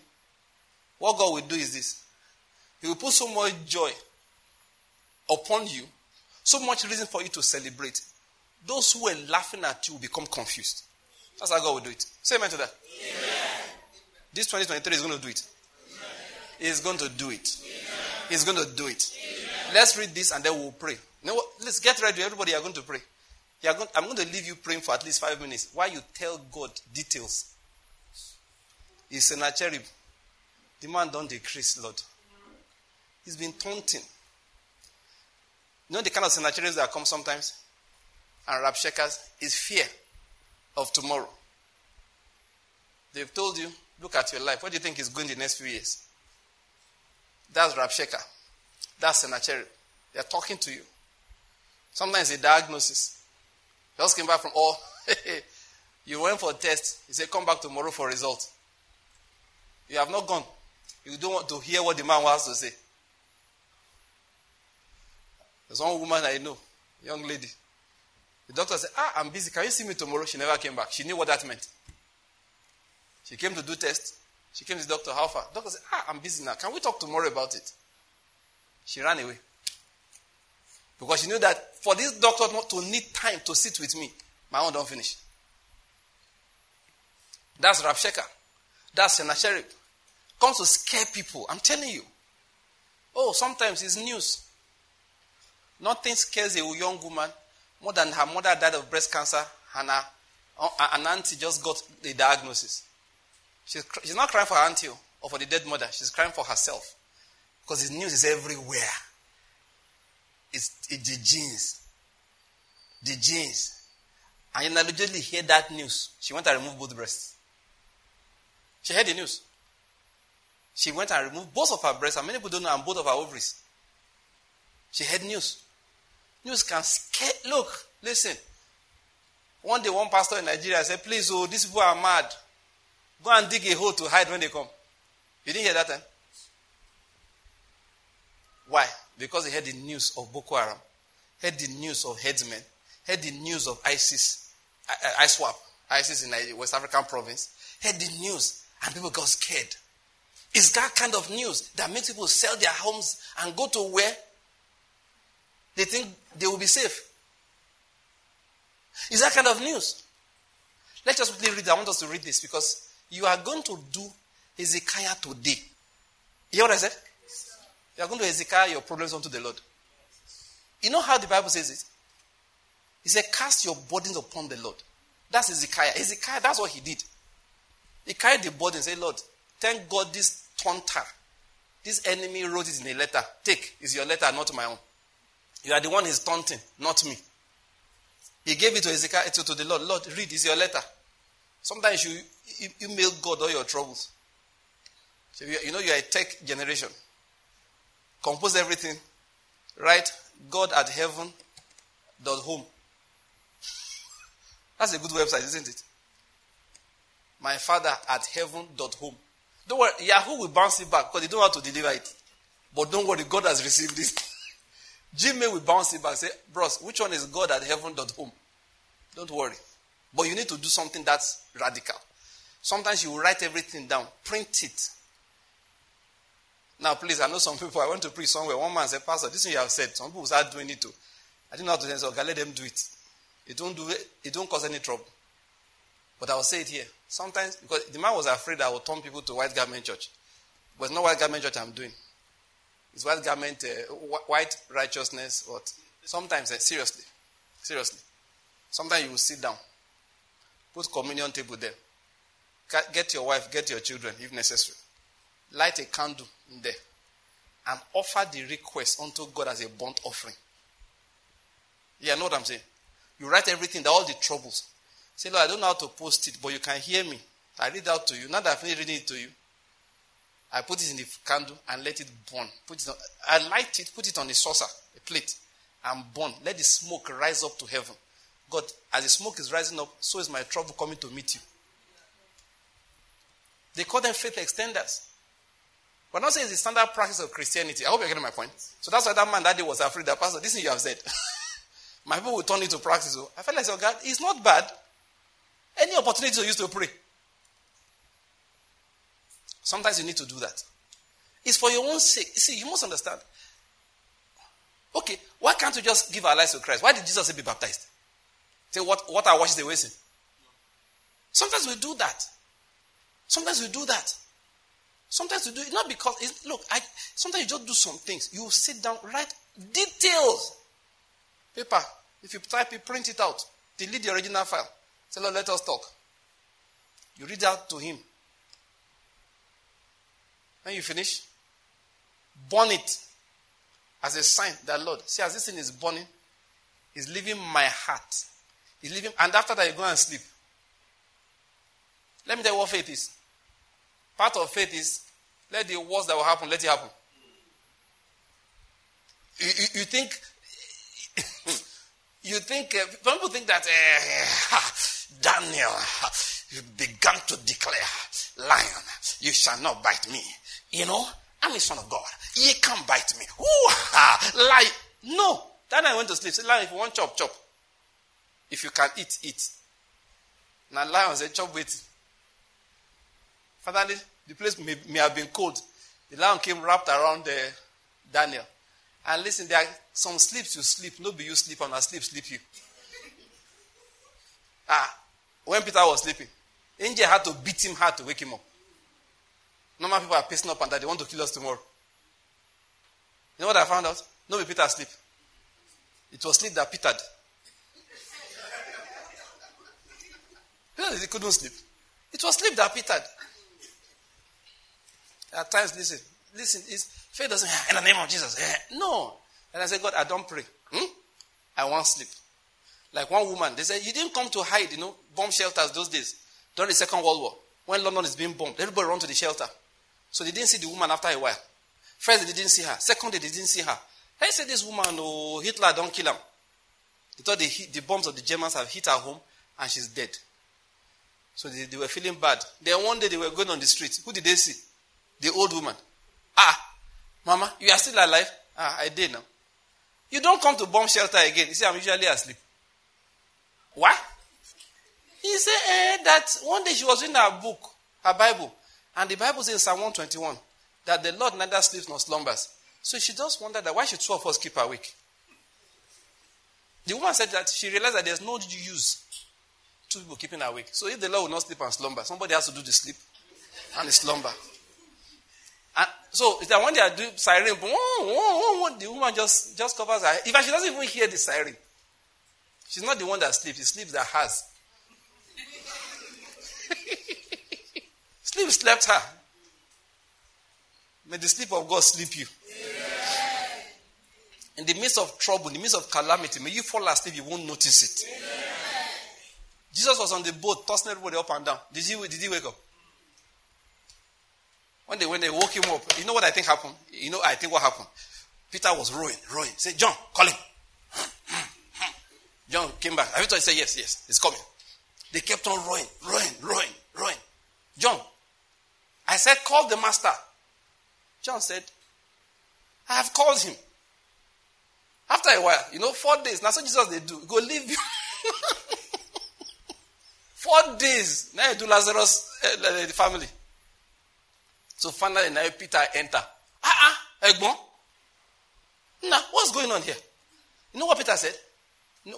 what God will do is this He will put so much joy upon you, so much reason for you to celebrate. Those who were laughing at you will become confused. That's how God will do it. Say amen to that. Amen. This 2023 is going to do it. He's going to do it. He's going to do it. Let's read this and then we'll pray. Know? Let's get ready. Everybody, you're going to pray. Going, I'm going to leave you praying for at least five minutes while you tell God details. He's a cherub. The man don't decrease, Lord. He's been taunting. You know the kind of Sennacheribs that come sometimes? And Rabshakehs is fear of tomorrow. They've told you, look at your life. What do you think is going the next few years? That's Rabshakeh. That's Sennacherib. They're talking to you. Sometimes a diagnosis. Just came back from, oh, you went for a test. He said, come back tomorrow for result. You have not gone. You don't want to hear what the man wants to say. There's one woman I know, young lady. The doctor said, Ah, I'm busy. Can you see me tomorrow? She never came back. She knew what that meant. She came to do test. She came to the doctor, How far? Doctor said, Ah, I'm busy now. Can we talk tomorrow about it? She ran away. Because she knew that for this doctor not to need time to sit with me, my own don't finish. That's Rabshakeh. That's Sennacherib. Comes to scare people. I'm telling you. Oh, sometimes it's news. Nothing scares a young woman more than her mother died of breast cancer and her, an auntie just got the diagnosis. She's, she's not crying for her auntie oh, or for the dead mother. She's crying for herself. Because the news is everywhere. It's, it's the genes. The genes. And you allegedly hear that news. She went and removed both breasts. She heard the news. She went and removed both of her breasts, and many people don't know, and both of her ovaries. She heard news. News can scare. Look, listen. One day, one pastor in Nigeria said, Please, oh, these people are mad. Go and dig a hole to hide when they come. You didn't hear that time? Why? Because they heard the news of Boko Haram, heard the news of herdsmen, heard the news of ISIS, ISWAP, ISIS in West African province, heard the news, and people got scared. It's that kind of news that makes people sell their homes and go to where they think they will be safe. Is that kind of news? Let's just quickly read. I want us to read this because you are going to do Hezekiah today. You hear what I said? You are going to Hezekiah your problems unto the Lord. You know how the Bible says it? He said, Cast your burdens upon the Lord. That's Hezekiah. Hezekiah, that's what he did. He carried the burden and said, Lord, thank God this taunter, this enemy wrote it in a letter. Take, is your letter, not my own. You are the one he's taunting, not me. He gave it to Ezekiel, to, to the Lord. Lord, read, is your letter. Sometimes you, you email God all your troubles. So you, know you are a tech generation. Compose everything. Write God at heaven dot home. That's a good website, isn't it? My father at heaven dot home. Don't worry, Yahoo will bounce it back because they don't how to deliver it. But don't worry, God has received this. Gmail will bounce it back. Say, bros, which one is God at heaven.home? Don't worry. But you need to do something that's radical. Sometimes you write everything down, print it. Now, please, I know some people, I went to preach somewhere. One man said, Pastor, this thing you have said, some people start doing it too. I didn't know how to say, okay, let them do it. It don't do it, it don't cause any trouble. But I will say it here. Sometimes, because the man was afraid I would turn people to white garment church. But it's not white garment church I'm doing. It's white garment, uh, white righteousness. What? Sometimes, uh, seriously, seriously. Sometimes you will sit down, put communion table there, get your wife, get your children if necessary, light a candle in there, and offer the request unto God as a burnt offering. Yeah, know what I'm saying? You write everything, all the troubles. Say, Lord, I don't know how to post it, but you can hear me. I read out to you. Now that I've reading it to you, I put it in the candle and let it burn. Put it on, I light it, put it on a saucer, a plate, and burn. Let the smoke rise up to heaven. God, as the smoke is rising up, so is my trouble coming to meet you. They call them faith extenders. But not saying it's the standard practice of Christianity. I hope you're getting my point. So that's why that man that day was afraid that pastor, this thing you have said. my people will turn into to practice. So I felt like, God, it's not bad. Any opportunity to use to pray. Sometimes you need to do that. It's for your own sake. See, you must understand. Okay, why can't we just give our lives to Christ? Why did Jesus say be baptized? Say what water washes away sin. Sometimes we do that. Sometimes we do that. Sometimes we do it not because look, I sometimes you just do some things. You sit down, write details. Paper. If you type it, print it out. Delete the original file. Say, Lord, let us talk. You read out to him. When you finish, burn it as a sign that Lord, see, as this thing is burning, is leaving my heart. Leaving, and after that, you go and sleep. Let me tell you what faith is. Part of faith is let the worst that will happen, let it happen. You, you, you think, you think, uh, people think that uh, Daniel began to declare, Lion, you shall not bite me. You know, I'm a son of God. He can't bite me. Ooh, lie. No. I went to sleep. Say, lion, if you want chop, chop. If you can eat, eat. Now lion said, chop with. Finally, the place may, may have been cold. The lion came wrapped around uh, Daniel. And listen, there are some sleeps you sleep. Nobody you sleep on, I sleep, sleep you. Ah, when Peter was sleeping, angel had to beat him hard to wake him up. Normal people are pacing up and that they want to kill us tomorrow. You know what I found out? No, Peter sleep. It was sleep that Peter he couldn't sleep. It was sleep that Petered. At times, listen, listen, it's, faith doesn't in the name of Jesus. Eh, no. And I said, God, I don't pray. Hmm? I want sleep. Like one woman, they said, You didn't come to hide, you know, bomb shelters those days during the Second World War. When London is being bombed, everybody run to the shelter. So they didn't see the woman after a while. First, they didn't see her. Second, they didn't see her. I said, This woman, oh, Hitler, don't kill him. They thought the, the bombs of the Germans have hit her home and she's dead. So they, they were feeling bad. Then one day they were going on the street. Who did they see? The old woman. Ah, Mama, you are still alive? Ah, I did now. You don't come to bomb shelter again. You say, I'm usually asleep. What? He said eh, that one day she was in her book, her Bible, and the Bible says in Psalm 121 that the Lord neither sleeps nor slumbers. So she just wondered that why should two of us keep awake? The woman said that she realized that there's no use two people keeping awake. So if the Lord will not sleep and slumber, somebody has to do the sleep and the slumber. And so it's that when they are doing siren, the woman just, just covers her. In fact, she doesn't even hear the siren. She's not the one that sleeps, it sleeps that has. sleep slept her. May the sleep of God sleep you. In the midst of trouble, in the midst of calamity, may you fall asleep, you won't notice it. Jesus was on the boat, tossing everybody up and down. Did he, did he wake up? When they when they woke him up, you know what I think happened? You know, I think what happened. Peter was rowing, rowing. Say, John, call him. John came back. Everybody said, Yes, yes, he's coming. They kept on rowing, rowing, rowing, rowing. John, I said, Call the master. John said, I have called him. After a while, you know, four days. Now, so Jesus they do. Go leave you. four days. Now you do Lazarus, uh, the family. So finally, now Peter enter. Ah, ah, Egbon. Now, what's going on here? You know what Peter said?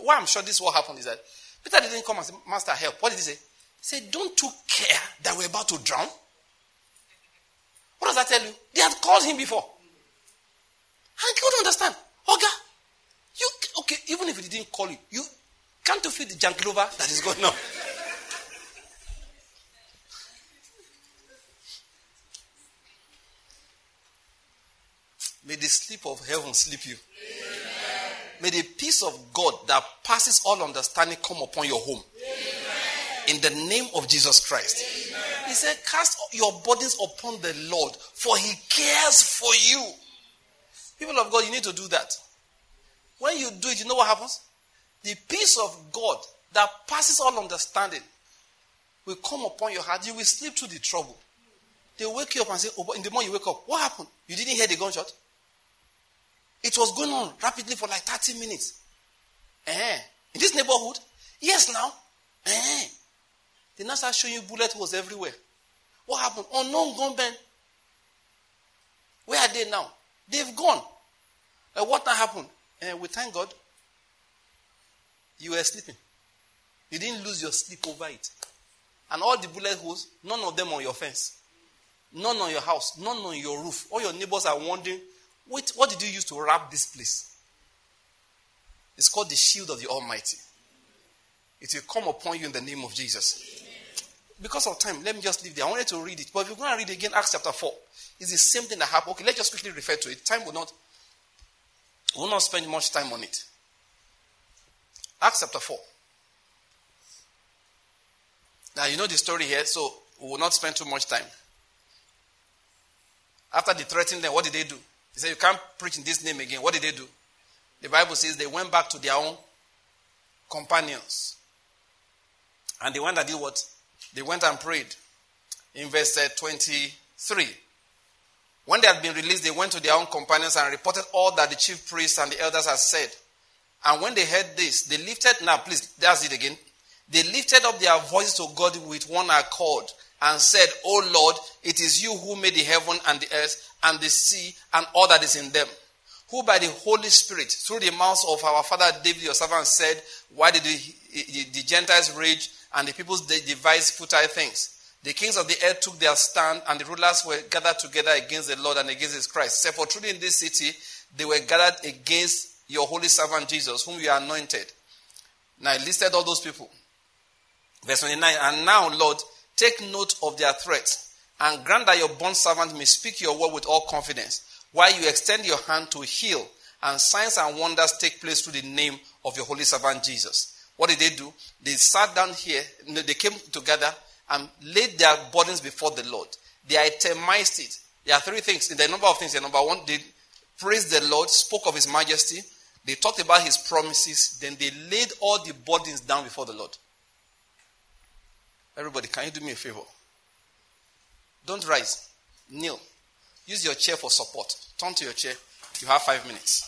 Why I'm sure this is what happened is that Peter didn't come and say, Master, help. What did he say? He said, Don't you care that we're about to drown? What does that tell you? They had called him before. I couldn't understand. Oga, you okay, even if he didn't call you, you can't you feel the janklova that is going on? May the sleep of heaven sleep you. Amen. May the peace of God that passes all understanding come upon your home. Amen. In the name of Jesus Christ. Amen. He said, Cast your burdens upon the Lord, for he cares for you. People of God, you need to do that. When you do it, you know what happens? The peace of God that passes all understanding will come upon your heart. You will sleep through the trouble. They wake you up and say, Oh, in the morning you wake up, what happened? You didn't hear the gunshot? It was going on rapidly for like 30 minutes. Eh? In this neighborhood? Yes, now. Eh? They now start showing you bullet holes everywhere. What happened? Unknown gunmen. Where are they now? They've gone. Uh, what happened? Uh, we thank God. You were sleeping. You didn't lose your sleep over it. And all the bullet holes, none of them on your fence. None on your house. None on your roof. All your neighbors are wondering, wait, what did you use to wrap this place? It's called the shield of the Almighty. It will come upon you in the name of Jesus. Because of time, let me just leave there. I wanted to read it. But if you're going to read it again, Acts chapter 4. It's the same thing that happened. Okay, let's just quickly refer to it. Time will not, will not spend much time on it. Acts chapter 4. Now, you know the story here, so we will not spend too much time. After they threatened them, what did they do? They said, You can't preach in this name again. What did they do? The Bible says they went back to their own companions. And the one that did what? They went and prayed. In verse uh, 23. When they had been released, they went to their own companions and reported all that the chief priests and the elders had said. And when they heard this, they lifted, now please, that's it again. They lifted up their voices to God with one accord and said, O Lord, it is you who made the heaven and the earth and the sea and all that is in them. Who by the Holy Spirit, through the mouth of our father David, your servant, said, Why did the, the Gentiles rage and the peoples devise futile things? The kings of the earth took their stand, and the rulers were gathered together against the Lord and against his Christ. Say, for truly in this city, they were gathered against your holy servant Jesus, whom you anointed. Now, I listed all those people. Verse 29 And now, Lord, take note of their threats, and grant that your bond servant may speak your word with all confidence, while you extend your hand to heal, and signs and wonders take place through the name of your holy servant Jesus. What did they do? They sat down here, they came together and laid their burdens before the Lord. They itemized it. There are three things. In the number of things. the Number one, they praised the Lord, spoke of his majesty. They talked about his promises. Then they laid all the burdens down before the Lord. Everybody, can you do me a favor? Don't rise. Kneel. Use your chair for support. Turn to your chair. You have five minutes.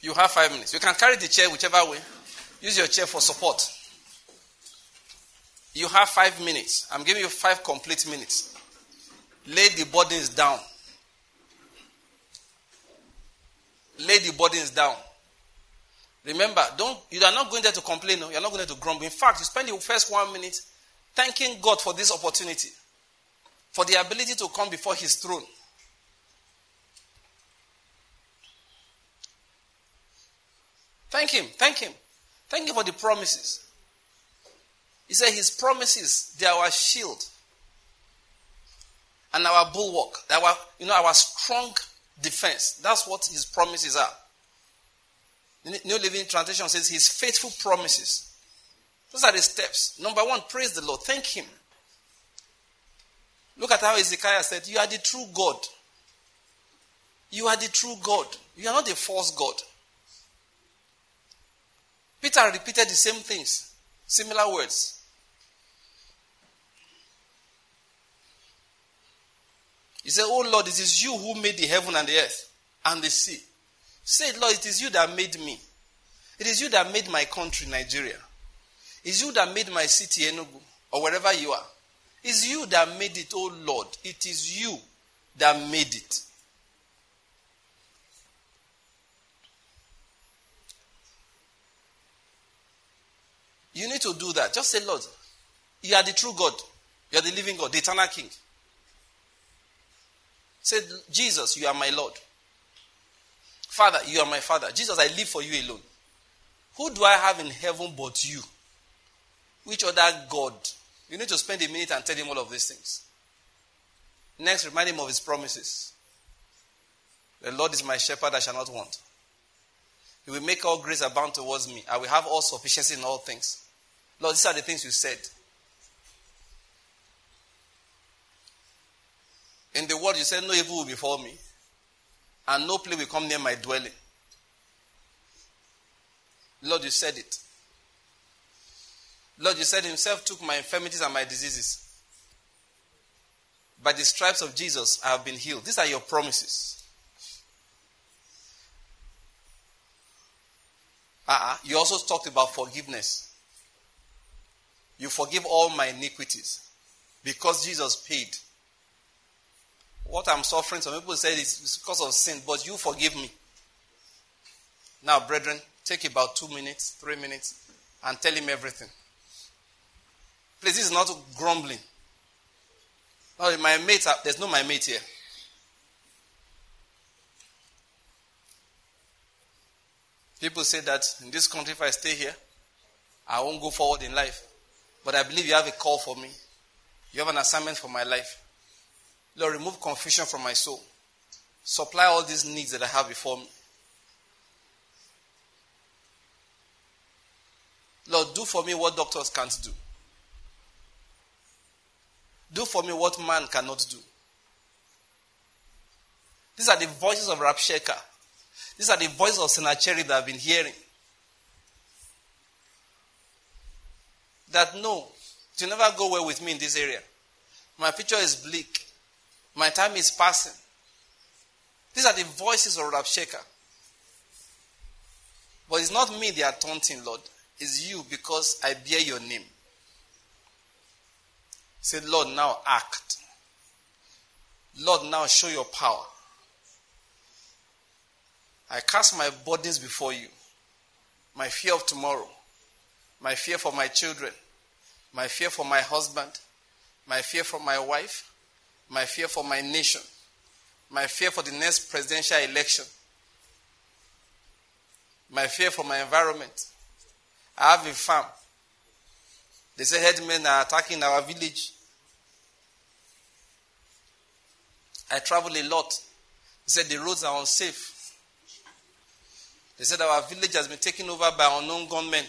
You have five minutes. You can carry the chair whichever way. Use your chair for support. You have five minutes. I'm giving you five complete minutes. Lay the burdens down. Lay the burdens down. Remember, don't you are not going there to complain, no, you're not going there to grumble. In fact, you spend the first one minute thanking God for this opportunity, for the ability to come before his throne. Thank him, thank him. Thank him for the promises. He said his promises, they are our shield and our bulwark, our, you know, our strong defense. That's what his promises are. New Living Translation says his faithful promises. Those are the steps. Number one, praise the Lord. Thank him. Look at how Hezekiah said, You are the true God. You are the true God. You are not a false God. Peter repeated the same things. Similar words. He said, Oh Lord, it is you who made the heaven and the earth and the sea. Say, Lord, it is you that made me. It is you that made my country, Nigeria. It's you that made my city, Enugu, or wherever you are. It's you that made it, oh Lord. It is you that made it. You need to do that. Just say, Lord, you are the true God. You are the living God, the eternal King. Say, Jesus, you are my Lord. Father, you are my Father. Jesus, I live for you alone. Who do I have in heaven but you? Which other God? You need to spend a minute and tell him all of these things. Next, remind him of his promises. The Lord is my shepherd, I shall not want. He will make all grace abound towards me. I will have all sufficiency in all things. Lord, these are the things you said. In the word, you said, No evil will befall me and no plague will come near my dwelling. Lord, you said it. Lord, you said Himself took my infirmities and my diseases. By the stripes of Jesus, I have been healed. These are your promises. Uh-uh. You also talked about forgiveness. You forgive all my iniquities because Jesus paid. What I'm suffering, some people say it's because of sin, but you forgive me. Now, brethren, take about two minutes, three minutes, and tell him everything. Please, this is not grumbling. No, my mate, uh, there's no my mate here. People say that in this country, if I stay here, I won't go forward in life. But I believe you have a call for me. You have an assignment for my life. Lord, remove confusion from my soul. Supply all these needs that I have before me. Lord, do for me what doctors can't do. Do for me what man cannot do. These are the voices of Rabshakeh. These are the voices of Sennacherib that I've been hearing. That no, will never go well with me in this area. My future is bleak. My time is passing. These are the voices of Rabshakeh. But it's not me they are taunting, Lord. It's you because I bear your name. Say, Lord, now act. Lord, now show your power. I cast my burdens before you. My fear of tomorrow, my fear for my children, my fear for my husband, my fear for my wife, my fear for my nation, my fear for the next presidential election, my fear for my environment. I have a farm. They say herdsmen are attacking our village. I travel a lot. They said the roads are unsafe. They said our village has been taken over by unknown gunmen.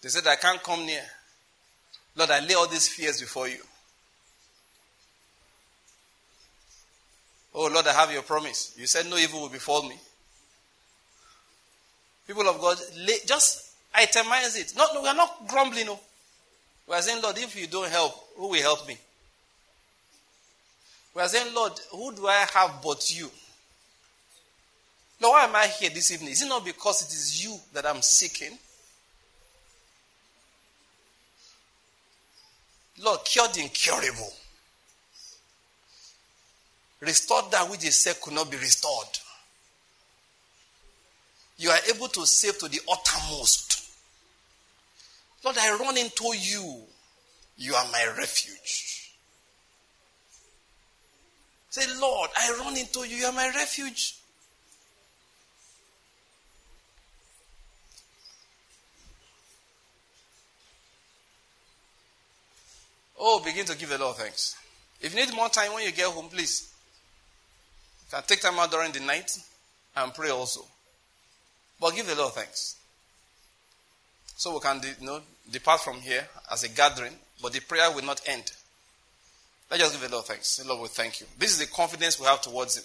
They said I can't come near. Lord, I lay all these fears before you. Oh Lord, I have your promise. You said no evil will befall me. People of God, lay, just itemize it. Not, no, we are not grumbling. No. We are saying, Lord, if you don't help, who will help me? We are saying, Lord, who do I have but you? Lord, why am I here this evening? Is it not because it is you that I'm seeking? Lord, cure the incurable. Restore that which is said could not be restored. You are able to save to the uttermost. Lord, I run into you. You are my refuge. Say, Lord, I run into you. You are my refuge. Oh, begin to give lot of thanks. If you need more time when you get home, please. You can take time out during the night and pray also. But give lot of thanks. So we can you know, depart from here as a gathering, but the prayer will not end. Let's just give lot of thanks. The Lord, will thank you. This is the confidence we have towards Him.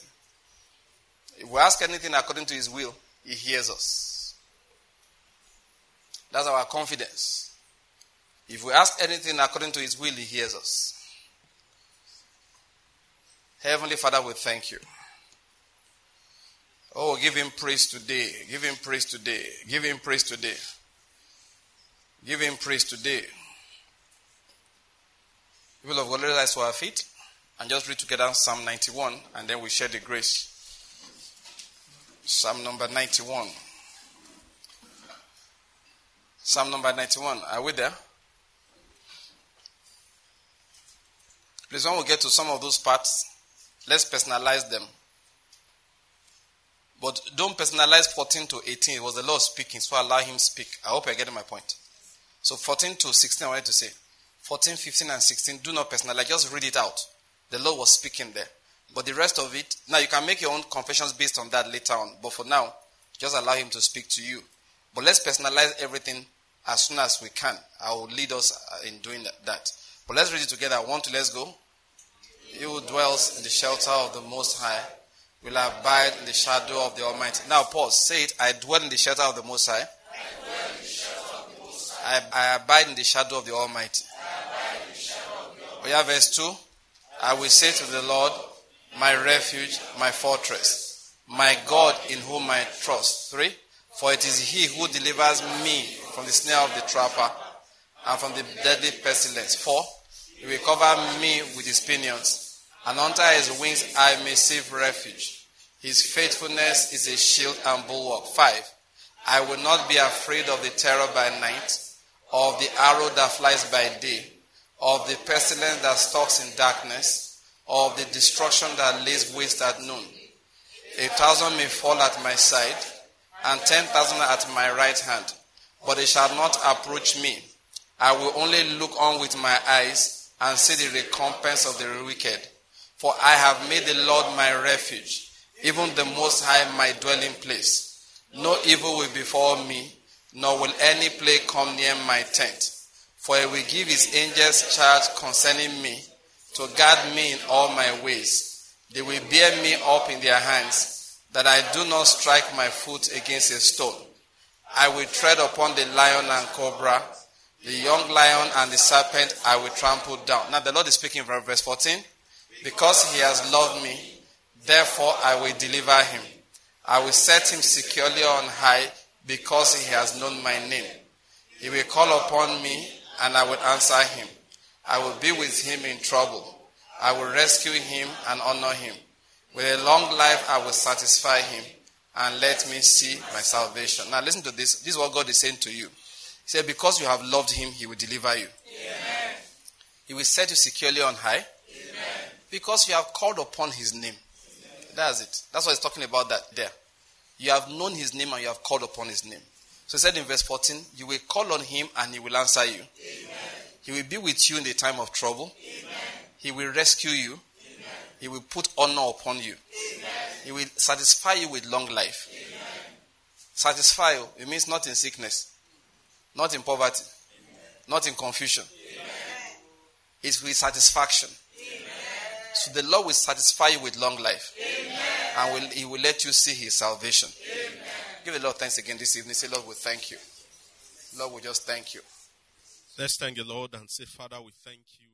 If we ask anything according to His will, He hears us. That's our confidence. If we ask anything according to His will, He hears us. Heavenly Father, we thank you. Oh, give Him praise today. Give Him praise today. Give Him praise today. Give Him praise today. People of God, let us to our feet and just read together Psalm 91 and then we share the grace. Psalm number 91. Psalm number 91. Are we there? Please, when we get to some of those parts, let's personalize them. But don't personalize 14 to 18. It was the Lord speaking, so allow Him speak. I hope you're getting my point. So 14 to 16, I wanted to say. 14, 15, and 16, do not personalize. Just read it out. The Lord was speaking there. But the rest of it, now you can make your own confessions based on that later on. But for now, just allow Him to speak to you. But let's personalize everything as soon as we can. I will lead us in doing that. But let's read it together. One, two, let's go. He who dwells in the shelter of the Most High will abide in the shadow of the Almighty. Now, pause. Say it. I dwell in the shelter of the Most High. I, I abide in the shadow of the Almighty. Oh, we have verse 2. I will say to the Lord, my refuge, my fortress, my God in whom I trust. 3. For it is he who delivers me from the snare of the trapper and from the deadly pestilence. 4. He will cover me with his pinions, and under his wings I may seek refuge. His faithfulness is a shield and bulwark. 5. I will not be afraid of the terror by night of the arrow that flies by day, of the pestilence that stalks in darkness, of the destruction that lays waste at noon. A thousand may fall at my side, and ten thousand at my right hand, but they shall not approach me. I will only look on with my eyes and see the recompense of the wicked. For I have made the Lord my refuge, even the Most High my dwelling place. No evil will befall me nor will any plague come near my tent. For he will give his angels charge concerning me, to guard me in all my ways. They will bear me up in their hands, that I do not strike my foot against a stone. I will tread upon the lion and cobra, the young lion and the serpent I will trample down. Now the Lord is speaking from verse 14. Because he has loved me, therefore I will deliver him. I will set him securely on high because he has known my name. He will call upon me and I will answer him. I will be with him in trouble. I will rescue him and honor him. With a long life, I will satisfy him and let me see my salvation. Now, listen to this. This is what God is saying to you. He said, Because you have loved him, he will deliver you. Amen. He will set you securely on high. Amen. Because you have called upon his name. Amen. That's it. That's what he's talking about that there. You have known his name and you have called upon his name. So he said in verse 14, You will call on him and he will answer you. Amen. He will be with you in the time of trouble. Amen. He will rescue you. Amen. He will put honor upon you. He will satisfy you with long life. Satisfy you, it means not in sickness, not in poverty, not in confusion. It's with satisfaction. So the Lord will satisfy you with long life and will, He will let you see His salvation. Amen. Give the Lord thanks again this evening. Say, Lord, we thank you. Lord, we just thank you. Let's thank the Lord and say, Father, we thank you.